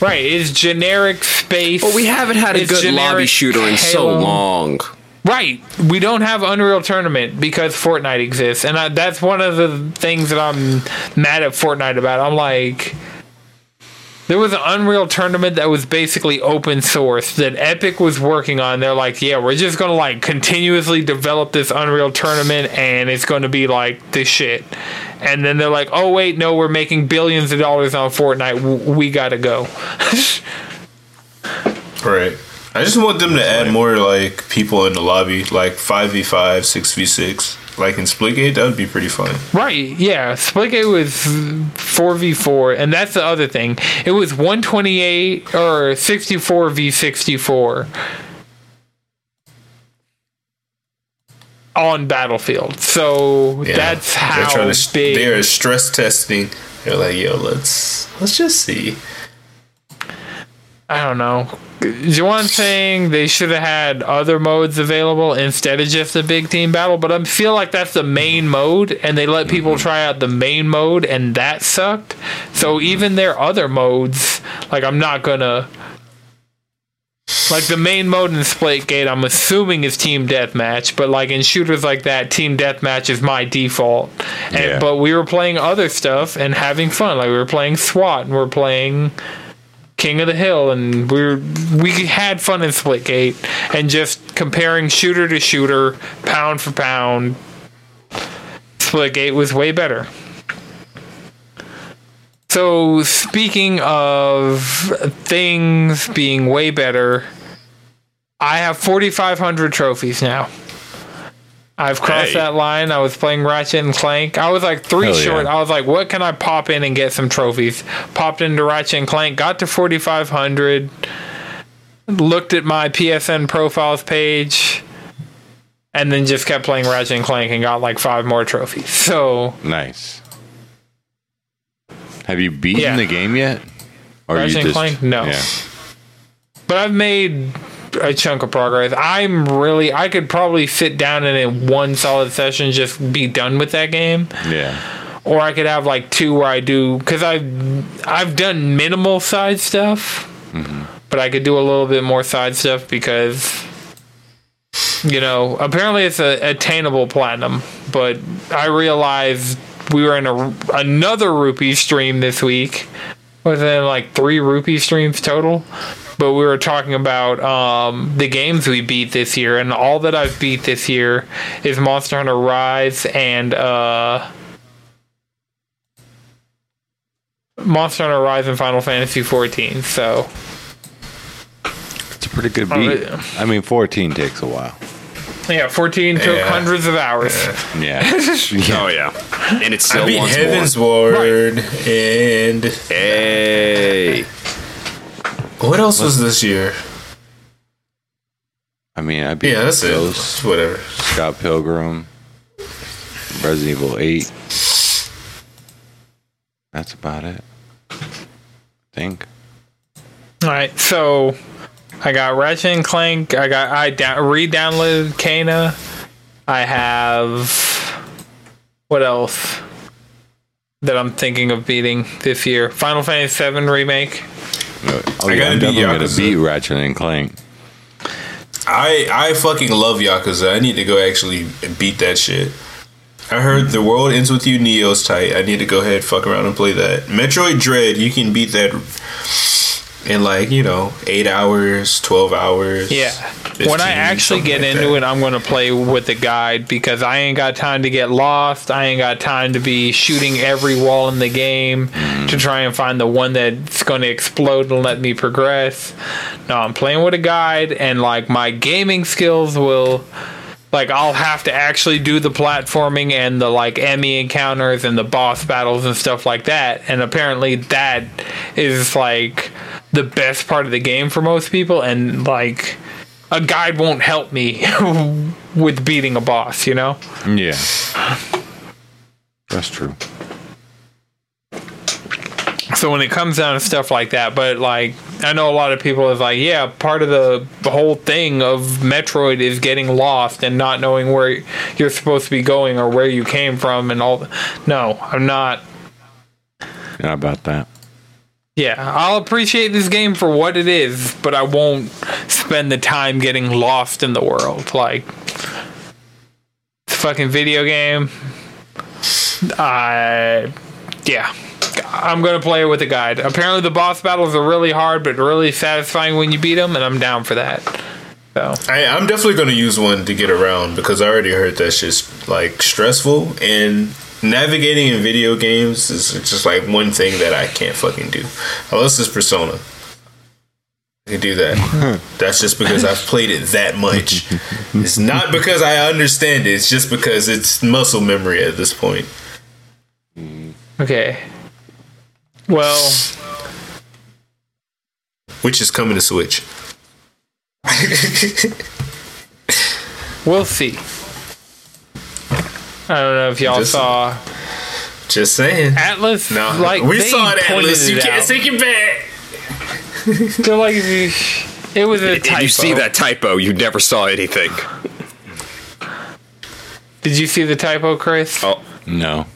Speaker 1: Right, it's generic space.
Speaker 3: But we haven't had a good lobby shooter in so long.
Speaker 1: Right, we don't have Unreal Tournament because Fortnite exists, and I, that's one of the things that I'm mad at Fortnite about. I'm like, there was an Unreal Tournament that was basically open source that Epic was working on. They're like, yeah, we're just gonna like continuously develop this Unreal Tournament, and it's gonna be like this shit. And then they're like, oh wait, no, we're making billions of dollars on Fortnite. We gotta go. (laughs)
Speaker 4: Right. I just want them to add more like people in the lobby, like five v five, six v six, like in Splitgate. That would be pretty fun.
Speaker 1: Right, yeah. Splitgate was 4v4, and that's the other thing. It was 128 or 64 v64 on Battlefield. So
Speaker 4: Yeah.
Speaker 1: that's
Speaker 4: they're trying to,
Speaker 1: big.
Speaker 4: They're stress testing. They're like, yo, let's let's just see.
Speaker 1: I don't know. Juwan saying they should have had other modes available instead of just the big team battle, but I feel like that's the main mode, and they let people
Speaker 4: Mm-hmm.
Speaker 1: try out the main mode, and that sucked. So even their other modes, like I'm not gonna. Like the main mode in Splitgate, I'm assuming is team deathmatch, but like in shooters like that, team deathmatch is my default. And,
Speaker 2: Yeah.
Speaker 1: But we were playing other stuff and having fun. Like we were playing SWAT and we are playing King of the Hill, and we we had fun in Splitgate, and just comparing shooter to shooter, pound for pound, Splitgate was way better. So speaking of things being way better, I have 4,500 trophies now. I've crossed
Speaker 3: Hey.
Speaker 1: that line. I was playing Ratchet and Clank. I was like three
Speaker 2: Hell yeah.
Speaker 1: short. I was like, what can I pop in and get some trophies? Popped into Ratchet and Clank, got to 4,500. Looked at my PSN profiles page, and then just kept playing Ratchet and Clank and got like five more trophies. So
Speaker 2: Nice. Have you beaten
Speaker 1: Yeah.
Speaker 2: the game yet? Or
Speaker 1: Ratchet and Clank? No.
Speaker 2: Yeah.
Speaker 1: but I've made a chunk of progress. I'm really I could probably sit down and in one solid session just be done with that game,
Speaker 2: Yeah.
Speaker 1: or I could have like two where I do because I've I've done minimal side stuff, mm-hmm. but I could do a little bit more side stuff because you know apparently it's a attainable platinum, but I realized we were in a another rupee stream this week was it like three rupee streams total but we were talking about um, the games we beat this year and all that i've beat this year is monster hunter rise and uh, monster hunter rise and final fantasy 14 so
Speaker 2: It's a pretty good beat.
Speaker 1: yeah.
Speaker 2: I mean, 14 takes a while.
Speaker 1: yeah 14 took
Speaker 4: Yeah.
Speaker 1: hundreds of hours
Speaker 2: Yeah. (laughs)
Speaker 3: Oh yeah, and it's still
Speaker 4: I beat Heaven's
Speaker 3: more.
Speaker 4: Ward and
Speaker 3: Hey,
Speaker 4: what else was this year?
Speaker 2: I mean, I beat
Speaker 4: Yeah, that's
Speaker 2: Ghost,
Speaker 4: it. Whatever.
Speaker 2: Scott Pilgrim, Resident Evil 8. That's about it. I think.
Speaker 1: all right so i got ratchet and clank i got i down, re-downloaded Kena i have what else that i'm thinking of beating this year final fantasy 7 remake
Speaker 2: Oh,
Speaker 4: I
Speaker 2: yeah,
Speaker 4: gotta
Speaker 2: I'm
Speaker 4: beat
Speaker 2: definitely gonna beat Ratchet and Clank.
Speaker 4: I I fucking love Yakuza. I need to go actually beat that shit. I heard the world ends with you. Neo's tight. I need to go ahead, fuck around, and play that. Metroid Dread. You can beat that in like you know eight hours, twelve hours.
Speaker 1: Yeah.
Speaker 4: 15,
Speaker 1: when I actually get
Speaker 4: like
Speaker 1: into
Speaker 4: that.
Speaker 1: it, I'm going to play with a guide because I ain't got time to get lost. I ain't got time to be shooting every wall in the game to mm. try and find the one that's going to explode and let me progress. No, I'm playing with a guide, and like my gaming skills will like I'll have to actually do the platforming and the like Emmy encounters and the boss battles and stuff like that. And apparently that is like the best part of the game for most people and like a guide won't help me (laughs) with beating a boss, you know?
Speaker 2: Yeah. That's true.
Speaker 1: So when it comes down to stuff like that, but like I know a lot of people is like, yeah, part of the, the whole thing of Metroid is getting lost and not knowing where you're supposed to be going or where you came from and all. No, I'm not.
Speaker 2: Not about that.
Speaker 1: Yeah, I'll appreciate this game for what it is, but I won't spend the time getting lost in the world. Like, it's a fucking video game. I, yeah. I'm gonna play it with a guide. Apparently, the boss battles are really hard, but really satisfying when you beat them, and I'm down for that. So
Speaker 4: I, I'm definitely to use one to get around because I already heard that's just like stressful and navigating in video games is just like one thing that I can't fucking do. Oh, Unless it's Persona. I can do that. (laughs) That's just because I've played it that much. (laughs) It's not because I understand it. It's just because it's muscle memory at this point.
Speaker 1: okay. Well,
Speaker 4: Which is coming to Switch.
Speaker 1: we'll see. I don't know if y'all
Speaker 4: Just-
Speaker 1: saw
Speaker 4: Just saying.
Speaker 1: Atlus.
Speaker 4: No,
Speaker 1: like
Speaker 4: we saw it, Atlus. You
Speaker 1: it
Speaker 4: can't
Speaker 1: out.
Speaker 4: take it back. (laughs)
Speaker 1: They're like, it was a
Speaker 3: If
Speaker 1: typo.
Speaker 3: you see that typo, you never saw anything.
Speaker 1: Did you see the typo, Chris?
Speaker 3: Oh,
Speaker 2: No.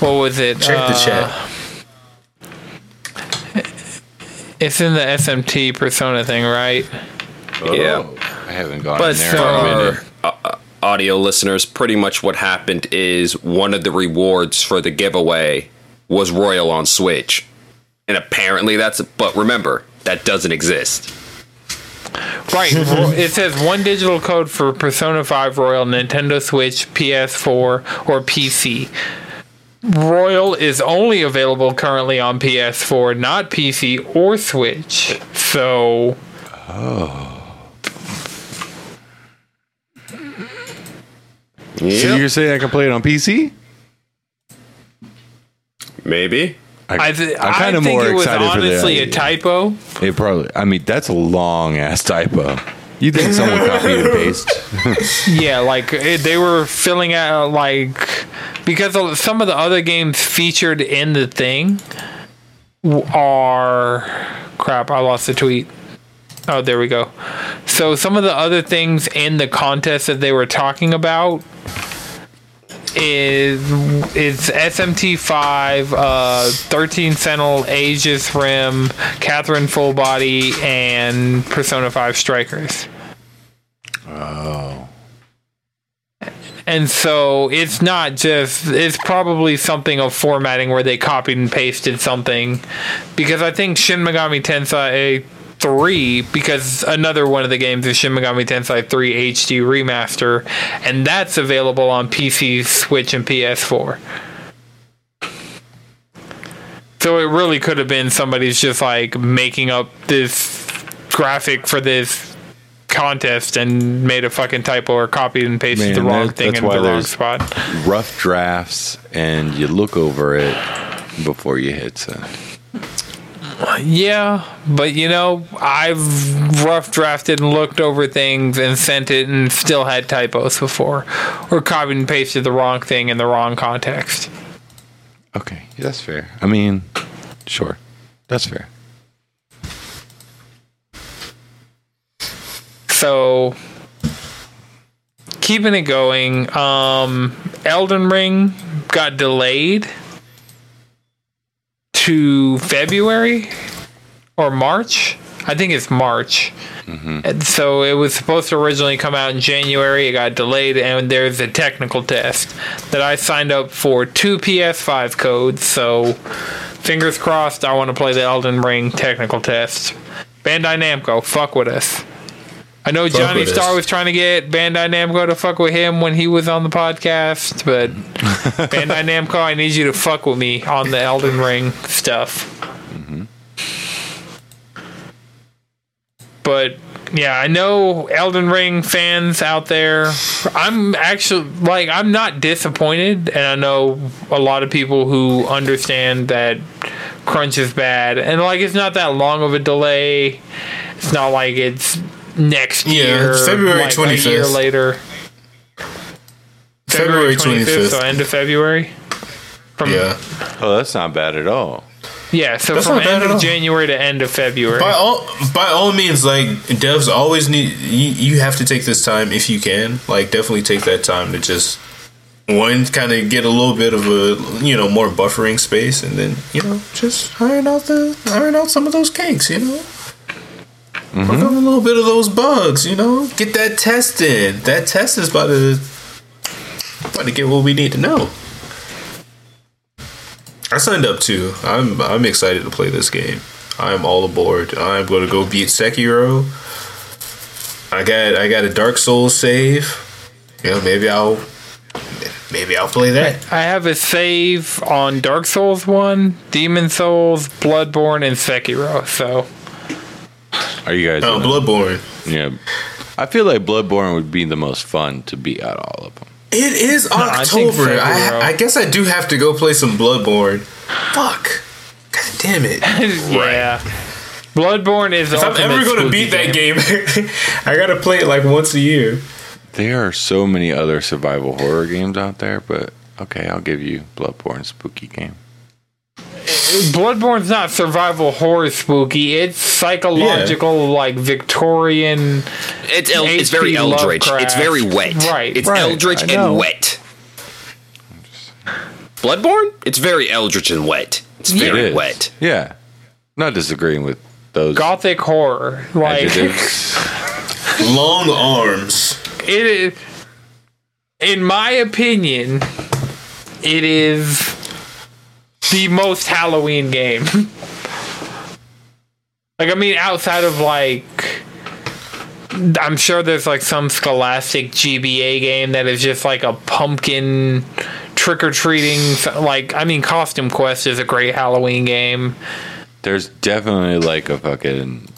Speaker 1: What was it?
Speaker 4: Check the
Speaker 1: Uh,
Speaker 4: chat.
Speaker 1: It's in the SMT persona thing, right?
Speaker 3: yeah.
Speaker 2: I haven't gone
Speaker 1: But
Speaker 2: in there.
Speaker 1: so-
Speaker 2: in a minute.
Speaker 3: uh, uh, audio listeners, pretty much what happened is one of the rewards for the giveaway was Royal on Switch. And apparently that's but remember, that doesn't exist.
Speaker 1: Right. (laughs) It says one digital code for Persona 5 Royal, Nintendo Switch, PS4, or PC. Royal is only available currently on PS4, not PC or Switch. So, oh.
Speaker 2: So you're saying I can play it on PC?
Speaker 3: Maybe.
Speaker 1: I, th-
Speaker 2: I'm
Speaker 1: I
Speaker 2: kinda
Speaker 1: think
Speaker 2: more
Speaker 1: it was
Speaker 2: excited for the
Speaker 1: honestly a typo.
Speaker 2: It probably. I mean, that's a long ass typo. You think someone copied and paste? (laughs)
Speaker 1: Yeah, like it, they were filling out like because some of the other games featured in the thing are crap. I lost the tweet. Oh, there we go. So some of the other things in the contest that they were talking about is it's SMT five, uh, thirteen Sentinel, Aegis Rim, Catherine Full Body, and Persona Five Strikers.
Speaker 2: Oh.
Speaker 1: And so it's not just it's probably something of formatting where they copied and pasted something because I think Shin Megami Tensei 3 because another one of the games is Shin Megami Tensei 3 HD remaster and that's available on PC, Switch and PS4. So it really could have been somebody's just like making up this graphic for this contest and made a fucking typo or copied and pasted
Speaker 2: Man,
Speaker 1: the wrong
Speaker 2: that-
Speaker 1: thing in the wrong spot.
Speaker 2: Rough drafts, and you look over it before you hit send.
Speaker 1: Yeah, but you know, I've rough drafted and looked over things and sent it and still had typos before, or copied and pasted the wrong thing in the wrong context.
Speaker 2: Okay, that's fair. I mean, sure, that's fair.
Speaker 1: So, keeping it going, um, Elden Ring got delayed to February or March. I think it's March. Mm-hmm. And so it was supposed to originally come out in January. It got delayed, and there's a technical test that I signed up for two PS5 codes. So, fingers crossed, I want to play the Elden Ring technical test. Bandai Namco, fuck with us. I know
Speaker 4: Fuck
Speaker 1: Johnny Star was trying to get Bandai Namco to fuck with him when he was on the podcast, but (laughs) Bandai Namco, I need you to fuck with me on the Elden Ring stuff. Mm-hmm. But yeah, I know Elden Ring fans out there. I'm actually like I'm not disappointed, and I know a lot of people who understand that crunch is bad, and like it's not that long of a delay. It's not like it's next
Speaker 4: Yeah,
Speaker 1: year,
Speaker 4: it's February
Speaker 1: like, a year later.
Speaker 4: February 25th.
Speaker 1: so end of February. From,
Speaker 4: Yeah.
Speaker 2: Oh, that's not bad at all.
Speaker 1: yeah. So
Speaker 4: That's
Speaker 1: from end of
Speaker 4: all.
Speaker 1: January to end of February.
Speaker 4: By all by all means, like devs always need you, you have to take this time if you can. Like definitely take that time to just one kind of get a little bit of a you know more buffering space, and then you know just iron out the iron out some of those kinks. You know, work on a little bit of those bugs. You know, get that tested. That test is about to about to get what we need to know. I signed up too. I'm I'm excited to play this game. I'm all aboard. I'm going to go beat Sekiro. I got I got a Dark Souls save. You know, maybe I'll maybe I'll play that.
Speaker 1: I have a save on Dark Souls 1, Demon's Souls, Bloodborne, and Sekiro. So,
Speaker 2: Are you guys?
Speaker 4: Oh,
Speaker 2: gonna-
Speaker 4: Bloodborne.
Speaker 2: Yeah. I feel like Bloodborne would be the most fun to beat out of all of them.
Speaker 4: It is
Speaker 1: I think
Speaker 4: October. I,
Speaker 1: Sekiro.
Speaker 4: I, guess I do have to go play some Bloodborne. Fuck. God damn it. (laughs)
Speaker 1: yeah. Bloodborne is
Speaker 4: If I'm ever going to beat that game, (laughs) I got to play it like once a year.
Speaker 2: There are so many other survival horror games out there, but okay, I'll give you Bloodborne spooky game.
Speaker 1: Bloodborne's not survival horror spooky. It's psychological, like Victorian.
Speaker 3: It's el- it's very
Speaker 1: H.P.
Speaker 3: eldritch. It's very wet.
Speaker 1: Right,
Speaker 3: It's
Speaker 2: right,
Speaker 3: eldritch and wet. Bloodborne? It's very eldritch and wet. It's very
Speaker 2: is.
Speaker 3: wet.
Speaker 2: Yeah. Not disagreeing with those
Speaker 1: Gothic horror. Like,
Speaker 2: adjectives. (laughs)
Speaker 4: Long arms.
Speaker 1: it is in my opinion it is the most halloween game (laughs) like i mean outside of like i'm sure there's like some scholastic gba game that is just like a pumpkin trick-or-treating like i mean costume quest is a great halloween game
Speaker 2: There's definitely like a fucking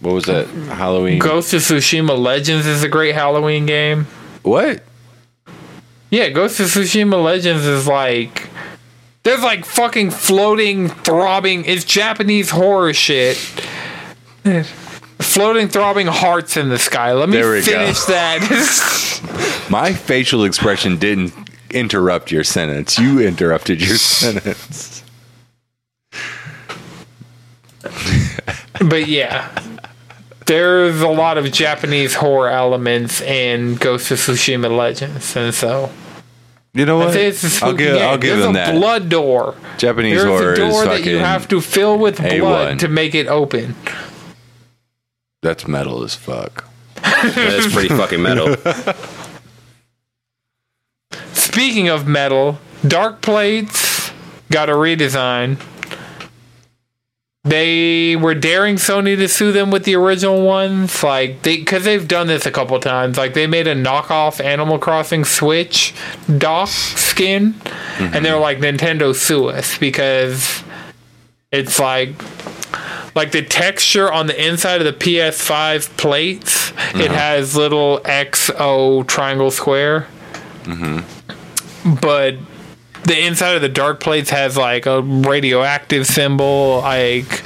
Speaker 2: what was that Halloween?
Speaker 1: ghost of tsushima legends is a great halloween game
Speaker 2: What?
Speaker 1: Yeah, Ghost of Tsushima Legends is like there's like fucking floating, throbbing. It's Japanese horror shit. Floating, throbbing hearts in the sky. Let me
Speaker 2: There we go.
Speaker 1: finish that. (laughs) (laughs)
Speaker 2: My facial expression didn't interrupt your sentence. You interrupted your sentence. (laughs)
Speaker 1: but yeah, there's a lot of Japanese horror elements in Ghost of Tsushima Legends, and so
Speaker 2: You know what?
Speaker 1: say it's a spooky
Speaker 2: I'll give
Speaker 1: game.
Speaker 2: I'll give
Speaker 1: there's
Speaker 2: them
Speaker 1: a
Speaker 2: that.
Speaker 1: blood door.
Speaker 2: Japanese
Speaker 1: There's
Speaker 2: horror
Speaker 1: a door
Speaker 2: is
Speaker 1: that
Speaker 2: fucking
Speaker 1: you have to fill with blood
Speaker 2: A1.
Speaker 1: to make it open.
Speaker 2: that's metal as fuck. (laughs)
Speaker 3: That's pretty fucking metal.
Speaker 1: Speaking of metal, Dark Plates got a redesign. They were daring Sony to sue them with the original ones, like they because they've done this a couple times. Like they made a knockoff Animal Crossing Switch dock skin, and they're mm-hmm. like Nintendo sue us because it's like like the texture on the inside of the PS5 plates. It uh-huh. has little XO triangle square mm-hmm. but the inside of the dark plates has like a radioactive symbol, like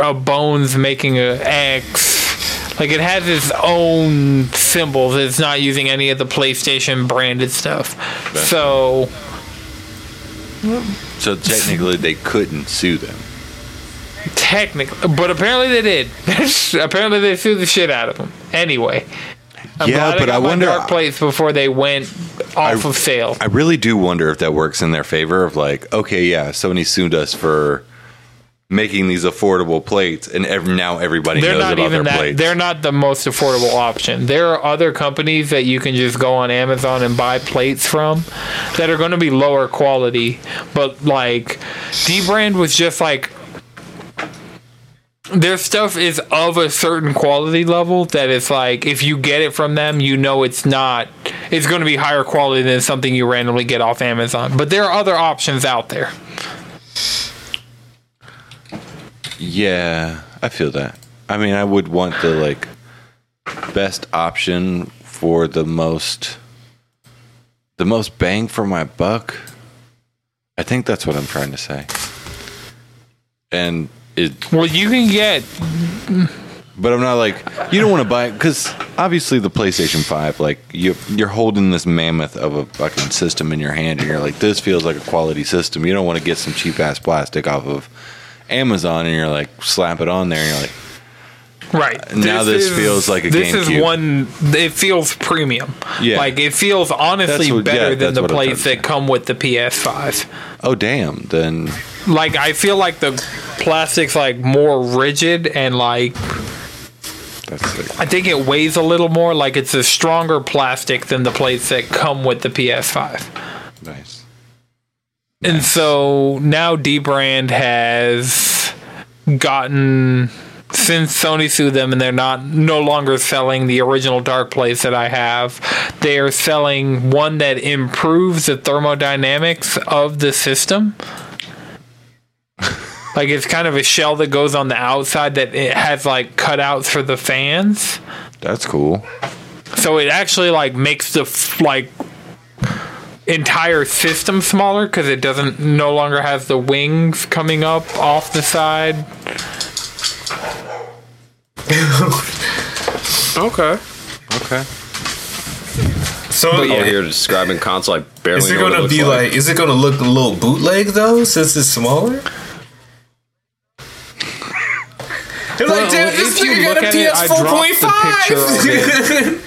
Speaker 1: a bones making an X. Like it has its own symbols. It's not using any of the PlayStation branded stuff. So
Speaker 2: So technically, they couldn't sue them.
Speaker 1: technically, but apparently they did. (laughs) apparently they sued the shit out of them. Anyway, I'm
Speaker 2: Yeah,
Speaker 1: I
Speaker 2: but I
Speaker 1: my
Speaker 2: wonder-
Speaker 1: dark plates before they went off of sale.
Speaker 2: I really do wonder if that works in their favor. Of like, okay, yeah, Sony sued us for making these affordable plates, and ev- now everybody
Speaker 1: they're
Speaker 2: knows
Speaker 1: not
Speaker 2: about
Speaker 1: even
Speaker 2: their
Speaker 1: that
Speaker 2: plates.
Speaker 1: they're not the most affordable option there are other companies that you can just go on amazon and buy plates from that are going to be lower quality but like dbrand was just like their stuff is of a certain quality level that it's like if you get it from them you know it's not it's going to be higher quality than something you randomly get off amazon but there are other options out there
Speaker 2: yeah, I feel that. I mean, I would want the like best option for the most the most bang for my buck. I think that's what I'm trying to say. And it
Speaker 1: Well, you can get
Speaker 2: but I'm not like you don't want to buy it because obviously the PlayStation Five, like you, you're holding this mammoth of a fucking system in your hand, and you're like, this feels like a quality system. You don't want to get some cheap ass plastic off of Amazon, and you're like, slap it on there, and you're like,
Speaker 1: right.
Speaker 2: Uh, now this feels like a game.
Speaker 1: This is one. It feels premium.
Speaker 2: Yeah.
Speaker 1: Like it feels honestly
Speaker 2: what-
Speaker 1: better
Speaker 2: yeah,
Speaker 1: than the plates that come with the PS5.
Speaker 2: oh damn, then
Speaker 1: Like I feel like the plastic's like more rigid and like
Speaker 2: that's sick.
Speaker 1: I think it weighs a little more. Like it's a stronger plastic than the plates that come with the PS5.
Speaker 2: nice.
Speaker 1: And so now dbrand has gotten since Sony sued them and they're not no longer selling the original dark Place that I have, they are selling one that improves the thermodynamics of the system. (laughs) like it's kind of a shell that goes on the outside that it has like cutouts for the fans.
Speaker 2: That's cool.
Speaker 1: So it actually like makes the f- like entire system smaller because it doesn't no longer has the wings coming up off the side. (laughs)
Speaker 3: Okay.
Speaker 2: Okay.
Speaker 4: So
Speaker 3: Over here describing console, I barely
Speaker 4: is it
Speaker 3: know
Speaker 4: gonna
Speaker 3: looks
Speaker 4: be like? Is it gonna look a little bootleg though, since it's smaller? (laughs) They're
Speaker 1: Well,
Speaker 4: like, damn, this
Speaker 1: if you
Speaker 4: nigga got a
Speaker 1: at it, I
Speaker 4: PS4.5.
Speaker 1: dropped the picture of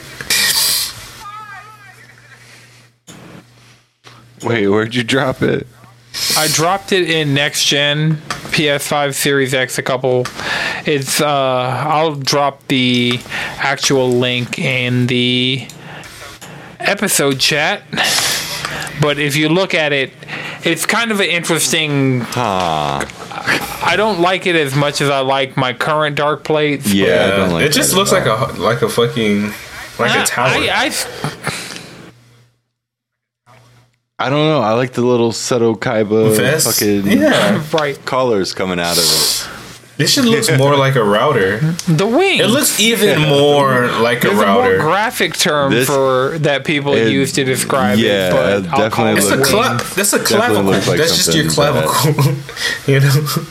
Speaker 1: (laughs)
Speaker 2: Wait, where'd you drop it?
Speaker 1: I dropped it in next gen PS5 Series X a couple. It's uh I'll drop the actual link in the episode chat. But if you look at it, it's kind of an interesting
Speaker 2: Huh.
Speaker 1: I don't like it as much as I like my current dark plates.
Speaker 2: Yeah, I don't like
Speaker 4: it just looks like a like a fucking like a tower.
Speaker 1: I, I,
Speaker 2: I don't know. I like the little Seto Kaiba
Speaker 4: Vest?
Speaker 2: fucking
Speaker 4: Yeah, (laughs)
Speaker 1: right.
Speaker 2: colors coming out of it. (laughs)
Speaker 4: this shit looks more like a router.
Speaker 1: The wing.
Speaker 4: It looks even more like a
Speaker 1: There's a more
Speaker 4: router.
Speaker 1: graphic term
Speaker 2: This-
Speaker 1: for that people
Speaker 2: it-
Speaker 1: use to describe
Speaker 2: yeah,
Speaker 1: it. But
Speaker 2: it
Speaker 1: I'll call
Speaker 2: definitely
Speaker 1: it
Speaker 4: It's a
Speaker 2: looks-
Speaker 1: wing.
Speaker 4: cla- That's a
Speaker 2: Definitely
Speaker 4: clavicle.
Speaker 2: like
Speaker 4: that's just your
Speaker 2: something
Speaker 4: clavicle. (laughs) you know.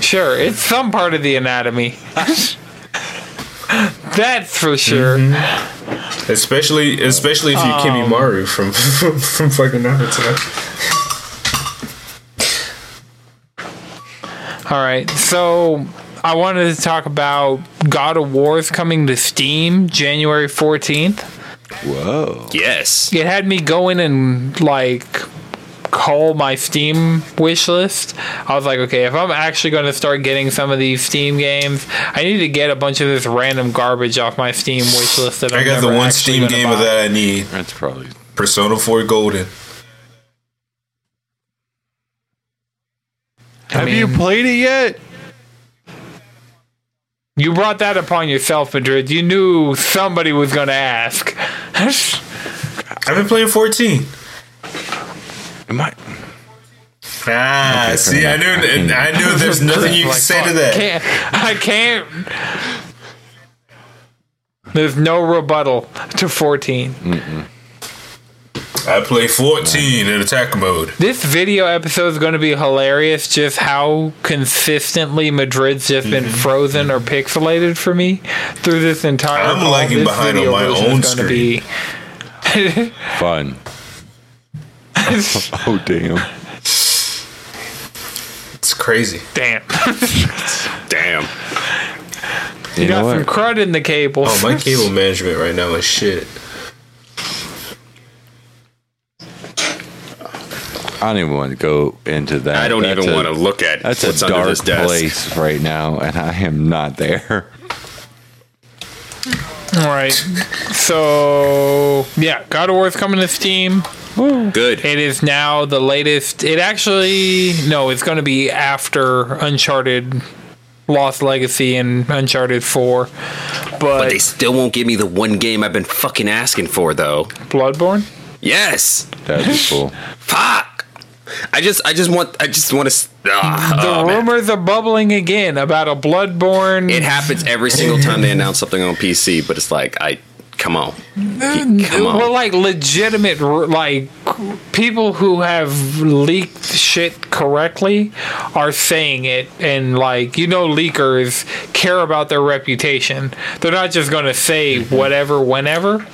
Speaker 1: Sure, it's some part of the anatomy. (laughs) That's for sure. Mm-hmm.
Speaker 4: Especially, especially if you Kimi um, Maru from (laughs) from, from fucking Naruto.
Speaker 1: All right, so I wanted to talk about God of War's coming to Steam January 14th.
Speaker 2: Whoa.
Speaker 3: Yes.
Speaker 1: It had me going and like call my Steam wish list. I was like, okay, if I'm actually going to start getting some of these Steam games, I need to get a bunch of this random garbage off my Steam wish list. That
Speaker 4: I
Speaker 1: I'm
Speaker 4: got the
Speaker 1: never
Speaker 4: one
Speaker 1: actually
Speaker 4: Steam
Speaker 1: gonna
Speaker 4: game
Speaker 1: buy.
Speaker 4: of that I need:
Speaker 2: That's probably
Speaker 4: Persona 4 Golden.
Speaker 2: Have
Speaker 1: mean-
Speaker 2: you played it yet?
Speaker 1: You brought that upon yourself, Madrid. You knew somebody was going to ask. (laughs)
Speaker 4: I've been playing 14.
Speaker 2: Am I?
Speaker 4: Ah,
Speaker 2: Okay,
Speaker 4: see,
Speaker 2: fair
Speaker 4: I knew,
Speaker 2: enough.
Speaker 4: I knew there's (laughs) nothing you can
Speaker 1: Like,
Speaker 4: say to
Speaker 1: fuck,
Speaker 4: that.
Speaker 1: Can't, I can't. There's no rebuttal to 14.
Speaker 4: I play 14 in attack mode.
Speaker 1: This video episode is going to be hilarious. Just how consistently Madrid's just been
Speaker 4: Mm-hmm.
Speaker 1: frozen or pixelated for me through this entire.
Speaker 4: I'm
Speaker 1: call.
Speaker 4: lagging
Speaker 1: This
Speaker 4: behind on my own
Speaker 1: gonna Be,
Speaker 2: Fun. (laughs) (laughs) oh damn.
Speaker 4: It's crazy.
Speaker 1: damn, (laughs)
Speaker 3: Damn.
Speaker 2: You
Speaker 1: you got
Speaker 2: know
Speaker 1: some crud in the cable.
Speaker 4: Oh, my cable management right now is shit.
Speaker 2: I don't even want to go into that.
Speaker 3: I don't
Speaker 2: That's
Speaker 3: even
Speaker 2: a-
Speaker 3: want to look at
Speaker 2: That's
Speaker 3: what's
Speaker 2: a
Speaker 3: under
Speaker 2: dark
Speaker 3: this desk.
Speaker 2: place right now, and I am not there.
Speaker 1: All right, so yeah, God of War is coming to Steam.
Speaker 3: Good.
Speaker 1: It is now the latest. It actually no, it's going to be after Uncharted, Lost Legacy, and Uncharted Four. But,
Speaker 3: But they still won't give me the one game I've been fucking asking for, though.
Speaker 1: Bloodborne.
Speaker 3: Yes.
Speaker 2: That'd be cool.
Speaker 3: Fuck. I just, I just want, I just want to. Uh, ah,
Speaker 1: The
Speaker 3: oh, man.
Speaker 1: rumors are bubbling again about a Bloodborne.
Speaker 3: It happens every single time they announce something on PC, but it's like, I come on, mm, come on.
Speaker 1: Well, like legitimate, like people who have leaked shit correctly are saying it, and like you know, leakers care about their reputation. They're not just going to say mm-hmm. whatever, whenever.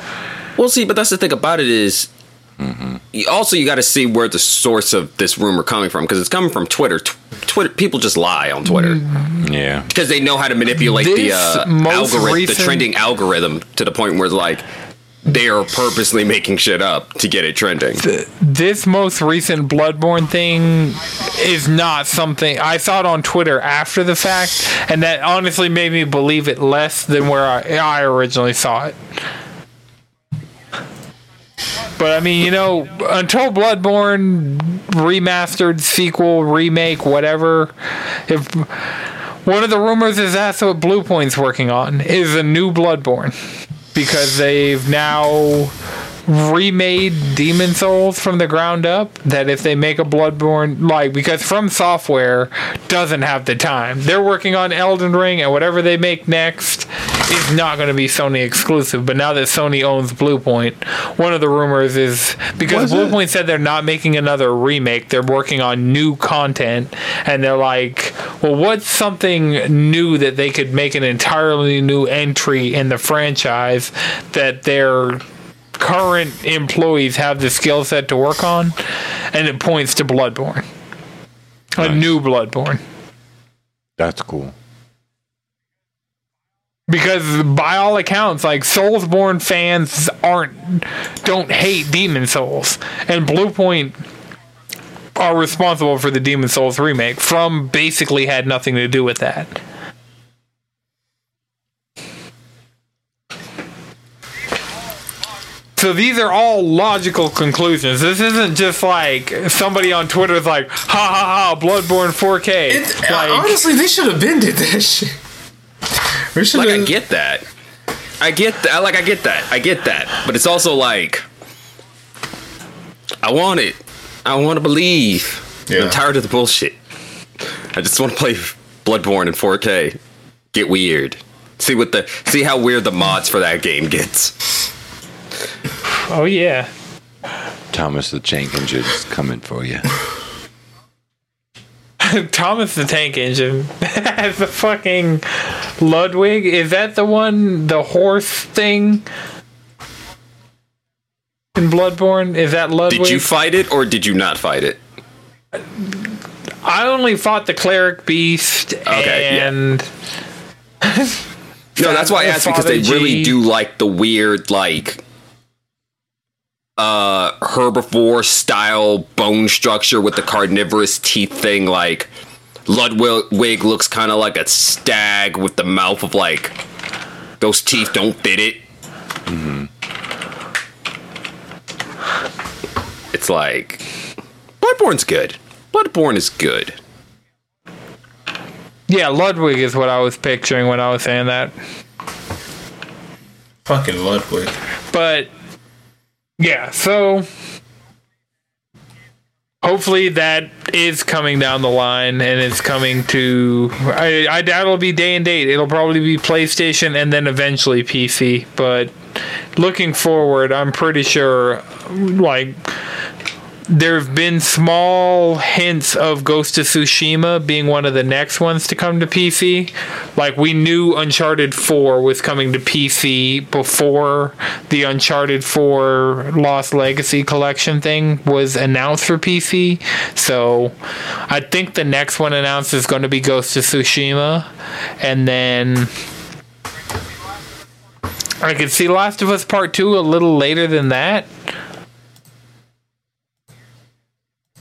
Speaker 3: Well, see, but that's the thing about it is, you- also you got to see where the source of this rumor coming from because it's coming from Twitter. Tw- Twitter people just lie on Twitter
Speaker 2: Yeah.
Speaker 3: because they know how to manipulate the uh, algorithm,
Speaker 1: recent-
Speaker 3: the trending algorithm to the point where it's like they are purposely making shit up to get it trending.
Speaker 1: This most recent Bloodborne thing is not something I saw it on Twitter after the fact, and that honestly made me believe it less than where I, I originally saw it. But I mean, you know, until Bloodborne remastered, sequel, remake, whatever, if one of the rumors is that's what Bluepoint's working on is a new Bloodborne. Because they've now remade Demon's Souls from the ground up. That if they make a Bloodborne, like because From Software doesn't have the time, they're working on Elden Ring, and whatever they make next is not going to be Sony exclusive. But now that Sony owns Bluepoint, one of the rumors is because
Speaker 2: Was it?
Speaker 1: Bluepoint said they're not making another remake, they're working on new content, and they're like, well, what's something new that they could make an entirely new entry in the franchise that their current employees have the skill set to work on? And it points to Bloodborne. A new Bloodborne.
Speaker 2: That's cool.
Speaker 1: because by all accounts like soulsborne fans aren't don't hate demon's souls and bluepoint are responsible for the demon's souls remake from basically had nothing to do with that so these are all logical conclusions. This isn't just like somebody on Twitter's like, ha ha ha, Bloodborne 4K.
Speaker 4: It, uh,
Speaker 1: like,
Speaker 4: honestly, they should have been did that (laughs) shit. We should
Speaker 3: Like I get that, I get that. Like I get that, I get that. But it's also like, I want it. I want to believe.
Speaker 4: Yeah.
Speaker 3: I'm tired of the bullshit. I just want to play Bloodborne in 4K. Get weird. See what the see how weird the mods for that game gets.
Speaker 1: Oh yeah.
Speaker 2: Thomas the Tank Engine's coming for you. (laughs)
Speaker 1: Thomas the Tank Engine has (laughs) the fucking Ludwig. Is that the one, the horse thing in Bloodborne? Is that Ludwig?
Speaker 3: Did you fight it or did you not fight it?
Speaker 1: I only fought the cleric beast
Speaker 3: Okay, yeah.
Speaker 1: and
Speaker 3: No, that's why I asked because they really
Speaker 1: G.
Speaker 3: do like the weird like uh herbivore style bone structure with the carnivorous teeth thing like Ludwig looks kind of like a stag with the mouth of like those teeth don't fit it. It's like Bloodborne's good. Bloodborne is good.
Speaker 1: yeah, Ludwig is what I was picturing when I was saying that.
Speaker 4: Fucking Ludwig.
Speaker 1: But yeah, so hopefully that is coming down the line and it's coming to I, I doubt it'll be day and date. It'll probably be PlayStation and then eventually PC. But looking forward, I'm pretty sure like there have been small hints of Ghost of Tsushima being one of the next ones to come to PC. Like we knew Uncharted 4 was coming to PC before the Uncharted 4 Lost Legacy collection thing was announced for PC. So I think the next one announced is going to be Ghost of Tsushima and then I could see Last of Us Part 2 a little later than that.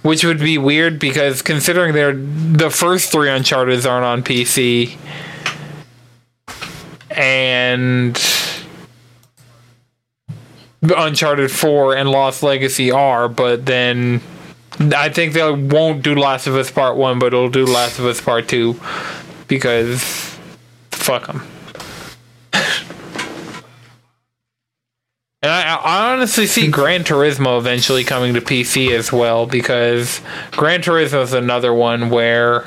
Speaker 1: Which would be weird because considering they're the first three Uncharted aren't on PC, and Uncharted Four and Lost Legacy are, but then I think they won't do Last of Us Part One, but it'll do Last of Us Part Two because fuck them. And I, I honestly see hmm. Gran Turismo eventually coming to PC as well because Gran Turismo is another one where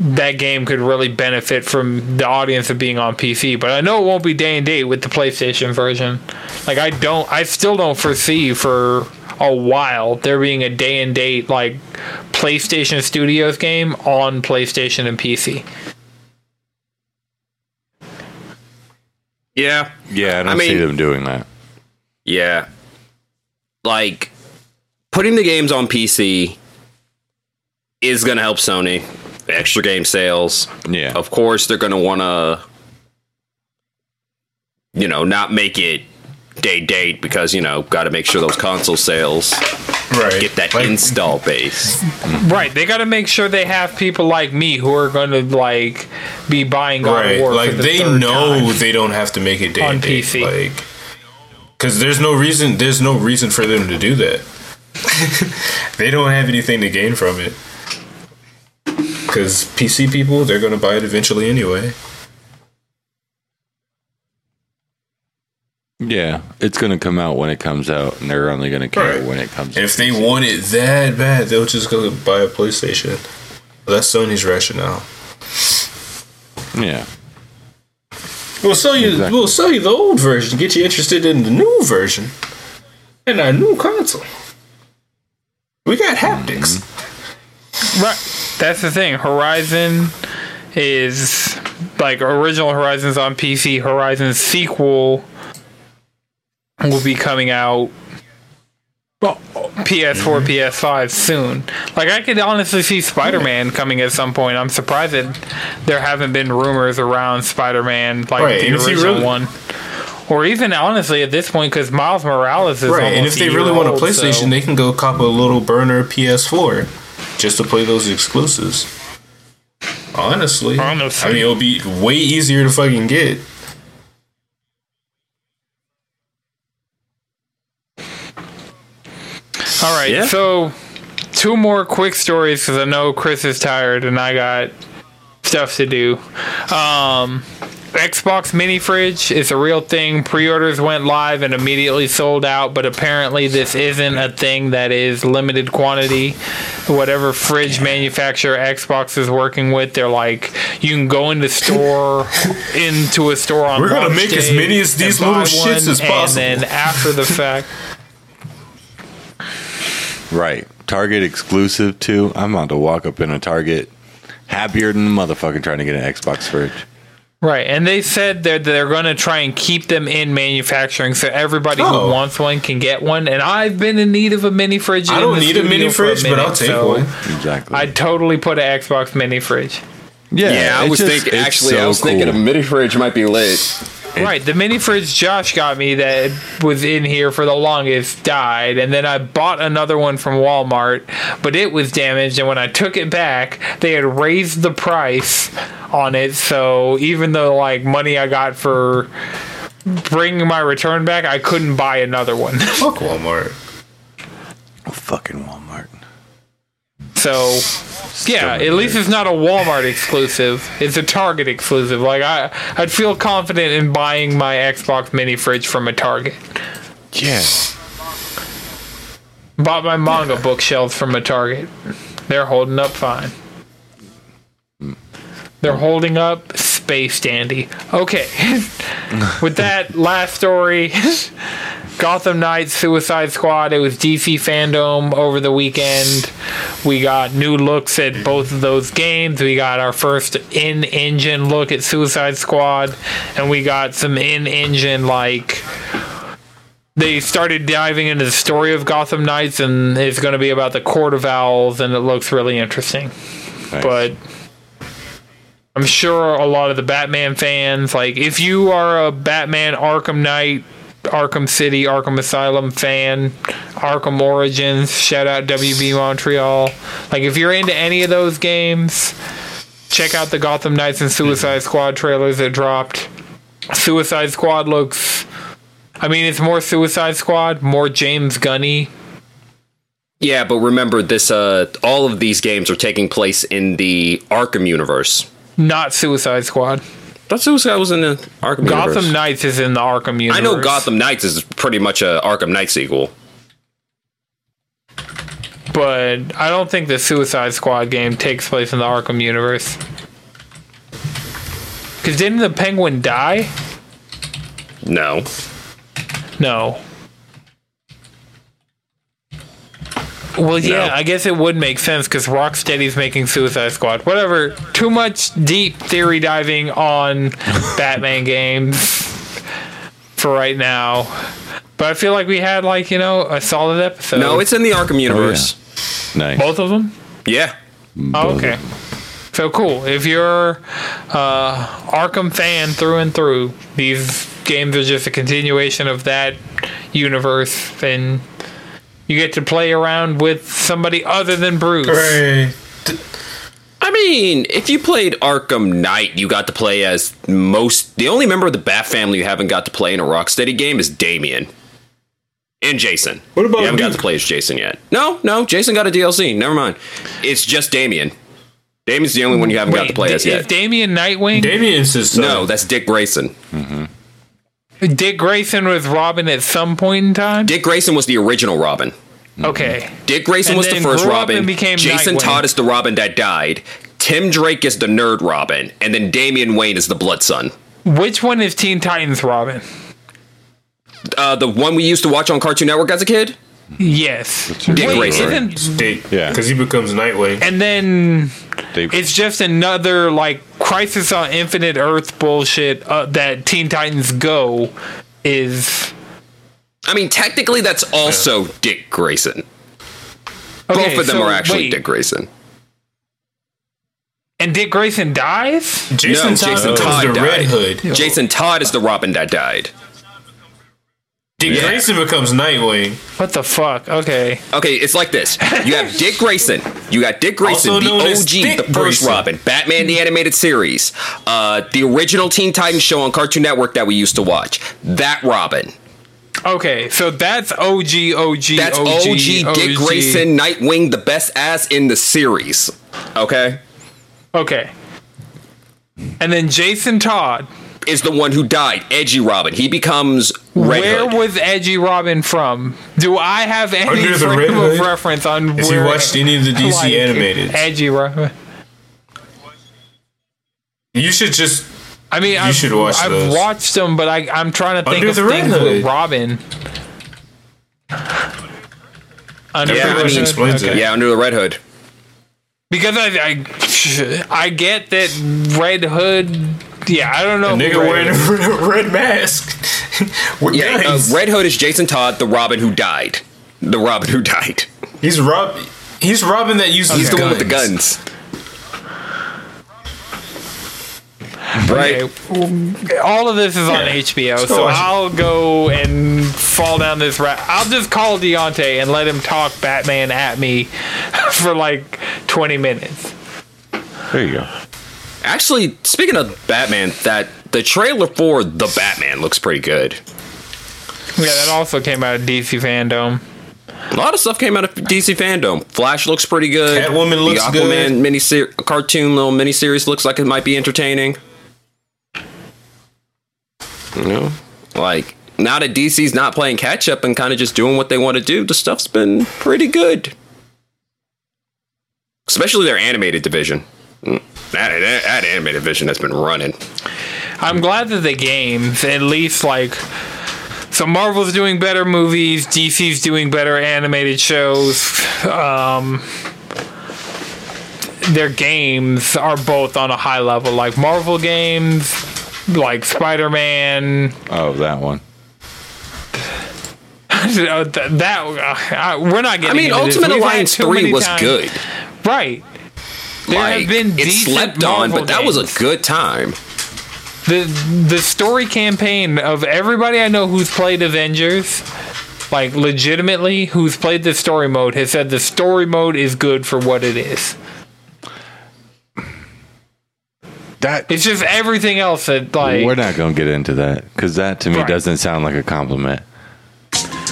Speaker 1: that game could really benefit from the audience of being on PC. But I know it won't be day and date with the PlayStation version. Like I don't, I still don't foresee for a while there being a day and date like PlayStation Studios game on PlayStation and PC.
Speaker 3: Yeah.
Speaker 2: Yeah, I don't
Speaker 3: I mean-
Speaker 2: see them doing that.
Speaker 3: Yeah. Like putting the games on PC is going to help Sony. Extra game sales.
Speaker 2: Yeah.
Speaker 3: Of course, they're going to want to, you know, not make it day date because, you know, got to make sure those console sales
Speaker 4: Right.
Speaker 3: get that
Speaker 4: Like,
Speaker 3: install base. (laughs)
Speaker 1: Right, they got to make sure they have people like me who are going to like be buying God
Speaker 4: Right.
Speaker 1: of War
Speaker 4: Like
Speaker 1: for the
Speaker 4: they
Speaker 1: third
Speaker 4: know
Speaker 1: time.
Speaker 4: they don't have to make it day
Speaker 1: On
Speaker 4: and date.
Speaker 1: PC.
Speaker 4: Like, because there's no reason. There's no reason for them to do that. (laughs) they don't have anything to gain from it. Because PC people, they're going to buy it eventually anyway.
Speaker 2: Yeah, it's going to come out when it comes out, and they're only going to care
Speaker 4: Right.
Speaker 2: when it comes.
Speaker 4: And if they want it that bad, they'll just go buy a PlayStation. That's Sony's rationale.
Speaker 2: Yeah,
Speaker 4: We'll sell you.
Speaker 2: Exactly.
Speaker 4: We'll sell you the old version. Get you interested in the new version and our new console. We got haptics. Mm-hmm.
Speaker 1: Right, that's the thing. Horizon is like original Horizon's on PC. Horizon's sequel will be coming out. Well, PS4, mm-hmm. PS5 soon. Like I could honestly see Spider-Man coming at some point. I'm surprised that there haven't been rumors around Spider-Man like
Speaker 4: Right,
Speaker 1: the original
Speaker 4: really-
Speaker 1: one. Or even honestly at this point, because Miles Morales is
Speaker 4: Right, and if they really want a PlayStation,
Speaker 1: so-
Speaker 4: they can go cop a little burner PS4 just to play those exclusives. Honestly,
Speaker 1: Honestly.
Speaker 4: I mean, it'll be way easier to fucking get.
Speaker 1: All right,
Speaker 3: Yeah.
Speaker 1: so two more quick stories because I know Chris is tired and I got stuff to do. Um, Xbox mini fridge is a real thing. Pre-orders went live and immediately sold out, but apparently this isn't a thing that is limited quantity. Whatever fridge manufacturer Xbox is working with, they're like, you can go into store (laughs) into a store on.
Speaker 4: We're gonna make as many as these little shits as possible.
Speaker 1: And then after the (laughs) fact.
Speaker 2: Right. Target exclusive too. I'm about to walk up in a Target, happier than a motherfucker trying to get an Xbox fridge.
Speaker 1: Right, and they said that they're going to try and keep them in manufacturing, so everybody
Speaker 4: Oh.
Speaker 1: who wants one can get one. And I've been in need of a mini fridge.
Speaker 4: I
Speaker 1: in
Speaker 4: don't
Speaker 1: the
Speaker 4: need a mini
Speaker 1: studio for
Speaker 4: fridge, but I'll take
Speaker 1: so
Speaker 4: one.
Speaker 2: Exactly.
Speaker 1: I'd totally put an Xbox mini fridge.
Speaker 3: Yeah, yeah
Speaker 2: I
Speaker 3: was
Speaker 2: just-
Speaker 3: thinking.
Speaker 2: it's
Speaker 3: Actually, I
Speaker 2: so
Speaker 3: was thinking a mini fridge might be lit.
Speaker 1: right, the mini fridge Josh got me that was in here for the longest died, and then I bought another one from Walmart, but it was damaged. And when I took it back, they had raised the price on it. So even though like money I got for bringing my return back, I couldn't buy another one. (laughs)
Speaker 4: Fuck Walmart.
Speaker 2: fucking Walmart.
Speaker 1: So, yeah, at least it's not a Walmart exclusive. It's a Target exclusive. Like I, I'd feel confident in buying my Xbox mini fridge from a Target.
Speaker 2: Yeah.
Speaker 1: Bought my manga bookshelves from a Target. They're holding up fine. They're holding up space dandy. Okay. (laughs) With that last story, (laughs) Gotham Knights Suicide Squad. It was DC fandom over the weekend. We got new looks at both of those games. We got our first in-engine look at Suicide Squad, and we got some in-engine like they started diving into the story of Gotham Knights, and it's going to be about the Court of Owls, and it looks really interesting.
Speaker 2: Nice.
Speaker 1: But I'm sure a lot of the Batman fans, like if you are a Batman Arkham Knight, Arkham City, Arkham Asylum fan, Arkham Origins, shout out WB Montreal. Like if you're into any of those games, check out the Gotham Knights and Suicide Squad trailers that dropped. Suicide Squad looks I mean it's more Suicide Squad, more James Gunny.
Speaker 3: Yeah, but remember this. Uh, all of these games are taking place in the Arkham universe.
Speaker 1: Not Suicide Squad.
Speaker 3: That Suicide was in the Arkham
Speaker 1: Gotham
Speaker 3: universe.
Speaker 1: Knights is in the Arkham universe.
Speaker 3: I know Gotham Knights is pretty much a Arkham Knight sequel.
Speaker 1: but I don't think the Suicide Squad game takes place in the Arkham universe. Because didn't the Penguin die?
Speaker 3: No.
Speaker 1: No. Well, yeah,
Speaker 3: No.
Speaker 1: I guess it would make sense because Rocksteady's making Suicide Squad. Whatever. Too much deep theory diving on (laughs) Batman games for right now. But I feel like we had like you know a solid episode.
Speaker 3: No, it's in the Arkham universe.
Speaker 2: Nice.
Speaker 1: both of them.
Speaker 3: yeah.
Speaker 1: Oh, okay. So cool. If you're uh, Arkham fan through and through, these games are just a continuation of that universe, and you get to play around with somebody other than Bruce.
Speaker 4: Hooray.
Speaker 3: I mean, if you played Arkham Knight, you got to play as most. The only member of the Bat family you haven't got to play in a Rocksteady game is Damian. And Jason.
Speaker 4: What about
Speaker 3: You haven't got to play as Jason yet. No, no, Jason got a DLC. Never mind. It's just Damian. Damian's the only one you haven't got to play
Speaker 1: Wait,
Speaker 3: as
Speaker 1: is
Speaker 3: yet.
Speaker 1: Damian Nightwing?
Speaker 4: Damian's his uh, son.
Speaker 3: no, that's Dick Grayson. Mm-hmm.
Speaker 1: Dick Grayson was Robin at some point in time.
Speaker 3: Dick Grayson was the original Robin.
Speaker 1: Okay.
Speaker 3: Dick Grayson
Speaker 1: And
Speaker 3: was the
Speaker 1: then
Speaker 3: first
Speaker 1: grew up
Speaker 3: Robin.
Speaker 1: and became
Speaker 3: Jason
Speaker 1: Nightwing.
Speaker 3: Todd is the Robin that died. Tim Drake is the nerd Robin, and then Damian Wayne is the Blood Son.
Speaker 1: Which one is Teen Titans Robin?
Speaker 3: Uh, the one we used to watch on Cartoon Network as a kid.
Speaker 1: Yes.
Speaker 3: Dick
Speaker 1: Wait,
Speaker 3: Grayson.
Speaker 1: isn't-
Speaker 4: Dick.
Speaker 2: Yeah.
Speaker 4: Because he becomes Nightwing.
Speaker 1: and then
Speaker 2: They,
Speaker 1: it's just another like Crisis on Infinite Earth bullshit uh, that Teen Titans Go is.
Speaker 3: I mean, technically, that's also Dick Grayson.
Speaker 1: Okay,
Speaker 3: Both of them
Speaker 1: so
Speaker 3: are actually
Speaker 1: wait,
Speaker 3: Dick Grayson.
Speaker 1: And Dick Grayson dies.
Speaker 4: Jason
Speaker 3: No,
Speaker 4: Todd
Speaker 3: Jason
Speaker 4: becomes
Speaker 3: Todd
Speaker 4: the
Speaker 3: died.
Speaker 4: Red Hood.
Speaker 3: Jason Todd is the Robin that died.
Speaker 4: Dick
Speaker 3: Yeah.
Speaker 4: Grayson becomes Nightwing.
Speaker 1: What the fuck? Okay.
Speaker 3: Okay, it's like this. You have Dick Grayson. You got Dick Grayson,
Speaker 4: Also
Speaker 3: the
Speaker 4: known as
Speaker 3: OG,
Speaker 4: Dick
Speaker 3: the first
Speaker 4: Grayson.
Speaker 3: Robin, Batman the animated series, uh, the original Teen Titans show on Cartoon Network that we used to watch. That Robin.
Speaker 1: Okay, so that's OG, OG,
Speaker 3: That's
Speaker 1: OG,
Speaker 3: OG, Dick Grayson, Nightwing, the best ass in the series. Okay?
Speaker 1: Okay. And then Jason Todd.
Speaker 3: Is the one who died, Edgy Robin. He becomes Red
Speaker 1: where
Speaker 3: Hood.
Speaker 1: was Edgy Robin from? Do I have any
Speaker 4: Under the
Speaker 1: frame
Speaker 4: Red
Speaker 1: of
Speaker 4: Hood?
Speaker 1: reference on
Speaker 4: Has he
Speaker 1: where
Speaker 4: watched any of the DC animated?
Speaker 1: Edgy Robin.
Speaker 4: You should just.
Speaker 1: I mean, I've,
Speaker 4: should watch
Speaker 1: I've
Speaker 4: those.
Speaker 1: watched them, but I, I'm trying to think
Speaker 4: Under
Speaker 1: of
Speaker 4: the Red
Speaker 1: things with Robin. Under
Speaker 3: Yeah,
Speaker 1: the Red Hood?
Speaker 4: explains it.
Speaker 3: yeah, under the Red Hood.
Speaker 1: Because I, I, I get that Red Hood. Yeah, I don't know.
Speaker 4: A nigga wearing a red mask. (laughs) With
Speaker 3: Yeah, uh. Red Hood is Jason Todd, the Robin who died. The Robin who died.
Speaker 4: He's Rob. He's Robin that uses
Speaker 3: He's the
Speaker 4: guns.
Speaker 3: one with the guns. Right?
Speaker 1: Okay, all of this is on HBO,
Speaker 4: go
Speaker 1: so. I'll go and fall down this rat. I'll just call Deontay and let him talk Batman at me (laughs) for like 20 minutes.
Speaker 2: there you go.
Speaker 3: Actually, speaking of Batman, that the trailer for the Batman looks pretty good.
Speaker 1: Yeah, that also came out of DC Fandom.
Speaker 3: A lot of stuff came out of DC fandom. Flash looks pretty good.
Speaker 4: Catwoman looks
Speaker 3: the Aquaman
Speaker 4: good.
Speaker 3: mini cartoon little miniseries looks like it might be entertaining. You know, like now that DC's not playing catch up and kind of just doing what they want to do, the stuff's been pretty good. Especially their animated division. Mm. That, that, that animated division has been running.
Speaker 1: I'm glad that the games, at least like. So Marvel's doing better movies, DC's doing better animated shows. Um, their games are both on a high level. Like Marvel games, like Spider Man,
Speaker 2: Oh, that one. (laughs)
Speaker 1: that, that uh, we're not getting.
Speaker 3: I mean,
Speaker 1: into.
Speaker 3: Ultimate
Speaker 1: We've
Speaker 3: Alliance 3 was
Speaker 1: times-
Speaker 3: good.
Speaker 1: right? There
Speaker 3: like,
Speaker 1: have been
Speaker 3: it
Speaker 1: decent
Speaker 3: slept on,
Speaker 1: Marvel
Speaker 3: but that was a good time.
Speaker 1: the the story campaign of everybody I know who's played Avengers, like legitimately who's played the story mode, has said the story mode is good for what it is.
Speaker 2: That
Speaker 1: It's just everything else that like
Speaker 2: we're not gonna get into that because that to me
Speaker 1: Right.
Speaker 2: doesn't sound like a compliment.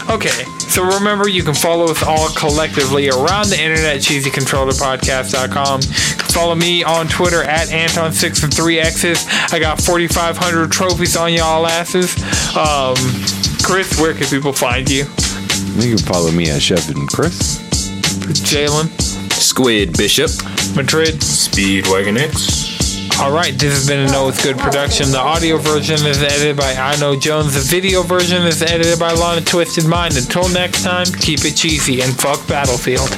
Speaker 1: Okay, so remember you can follow us all collectively around the internet, cheesycontrollerpodcast.com. Follow me on Twitter at Anton6 and 3X's. I got 4,500 trophies on y'all asses. Um, Chris, where can people find you?
Speaker 2: You can follow me at Chef and Chris.
Speaker 1: Jalen,
Speaker 3: Squid Bishop.
Speaker 1: Madrid.
Speaker 4: Speedwagon X.
Speaker 1: All right, this has been a Know It's Good production. The audio version is edited by I Know Jones. The video version is edited by Lana Twisted Mind. Until next time, keep it cheesy and fuck Battlefield.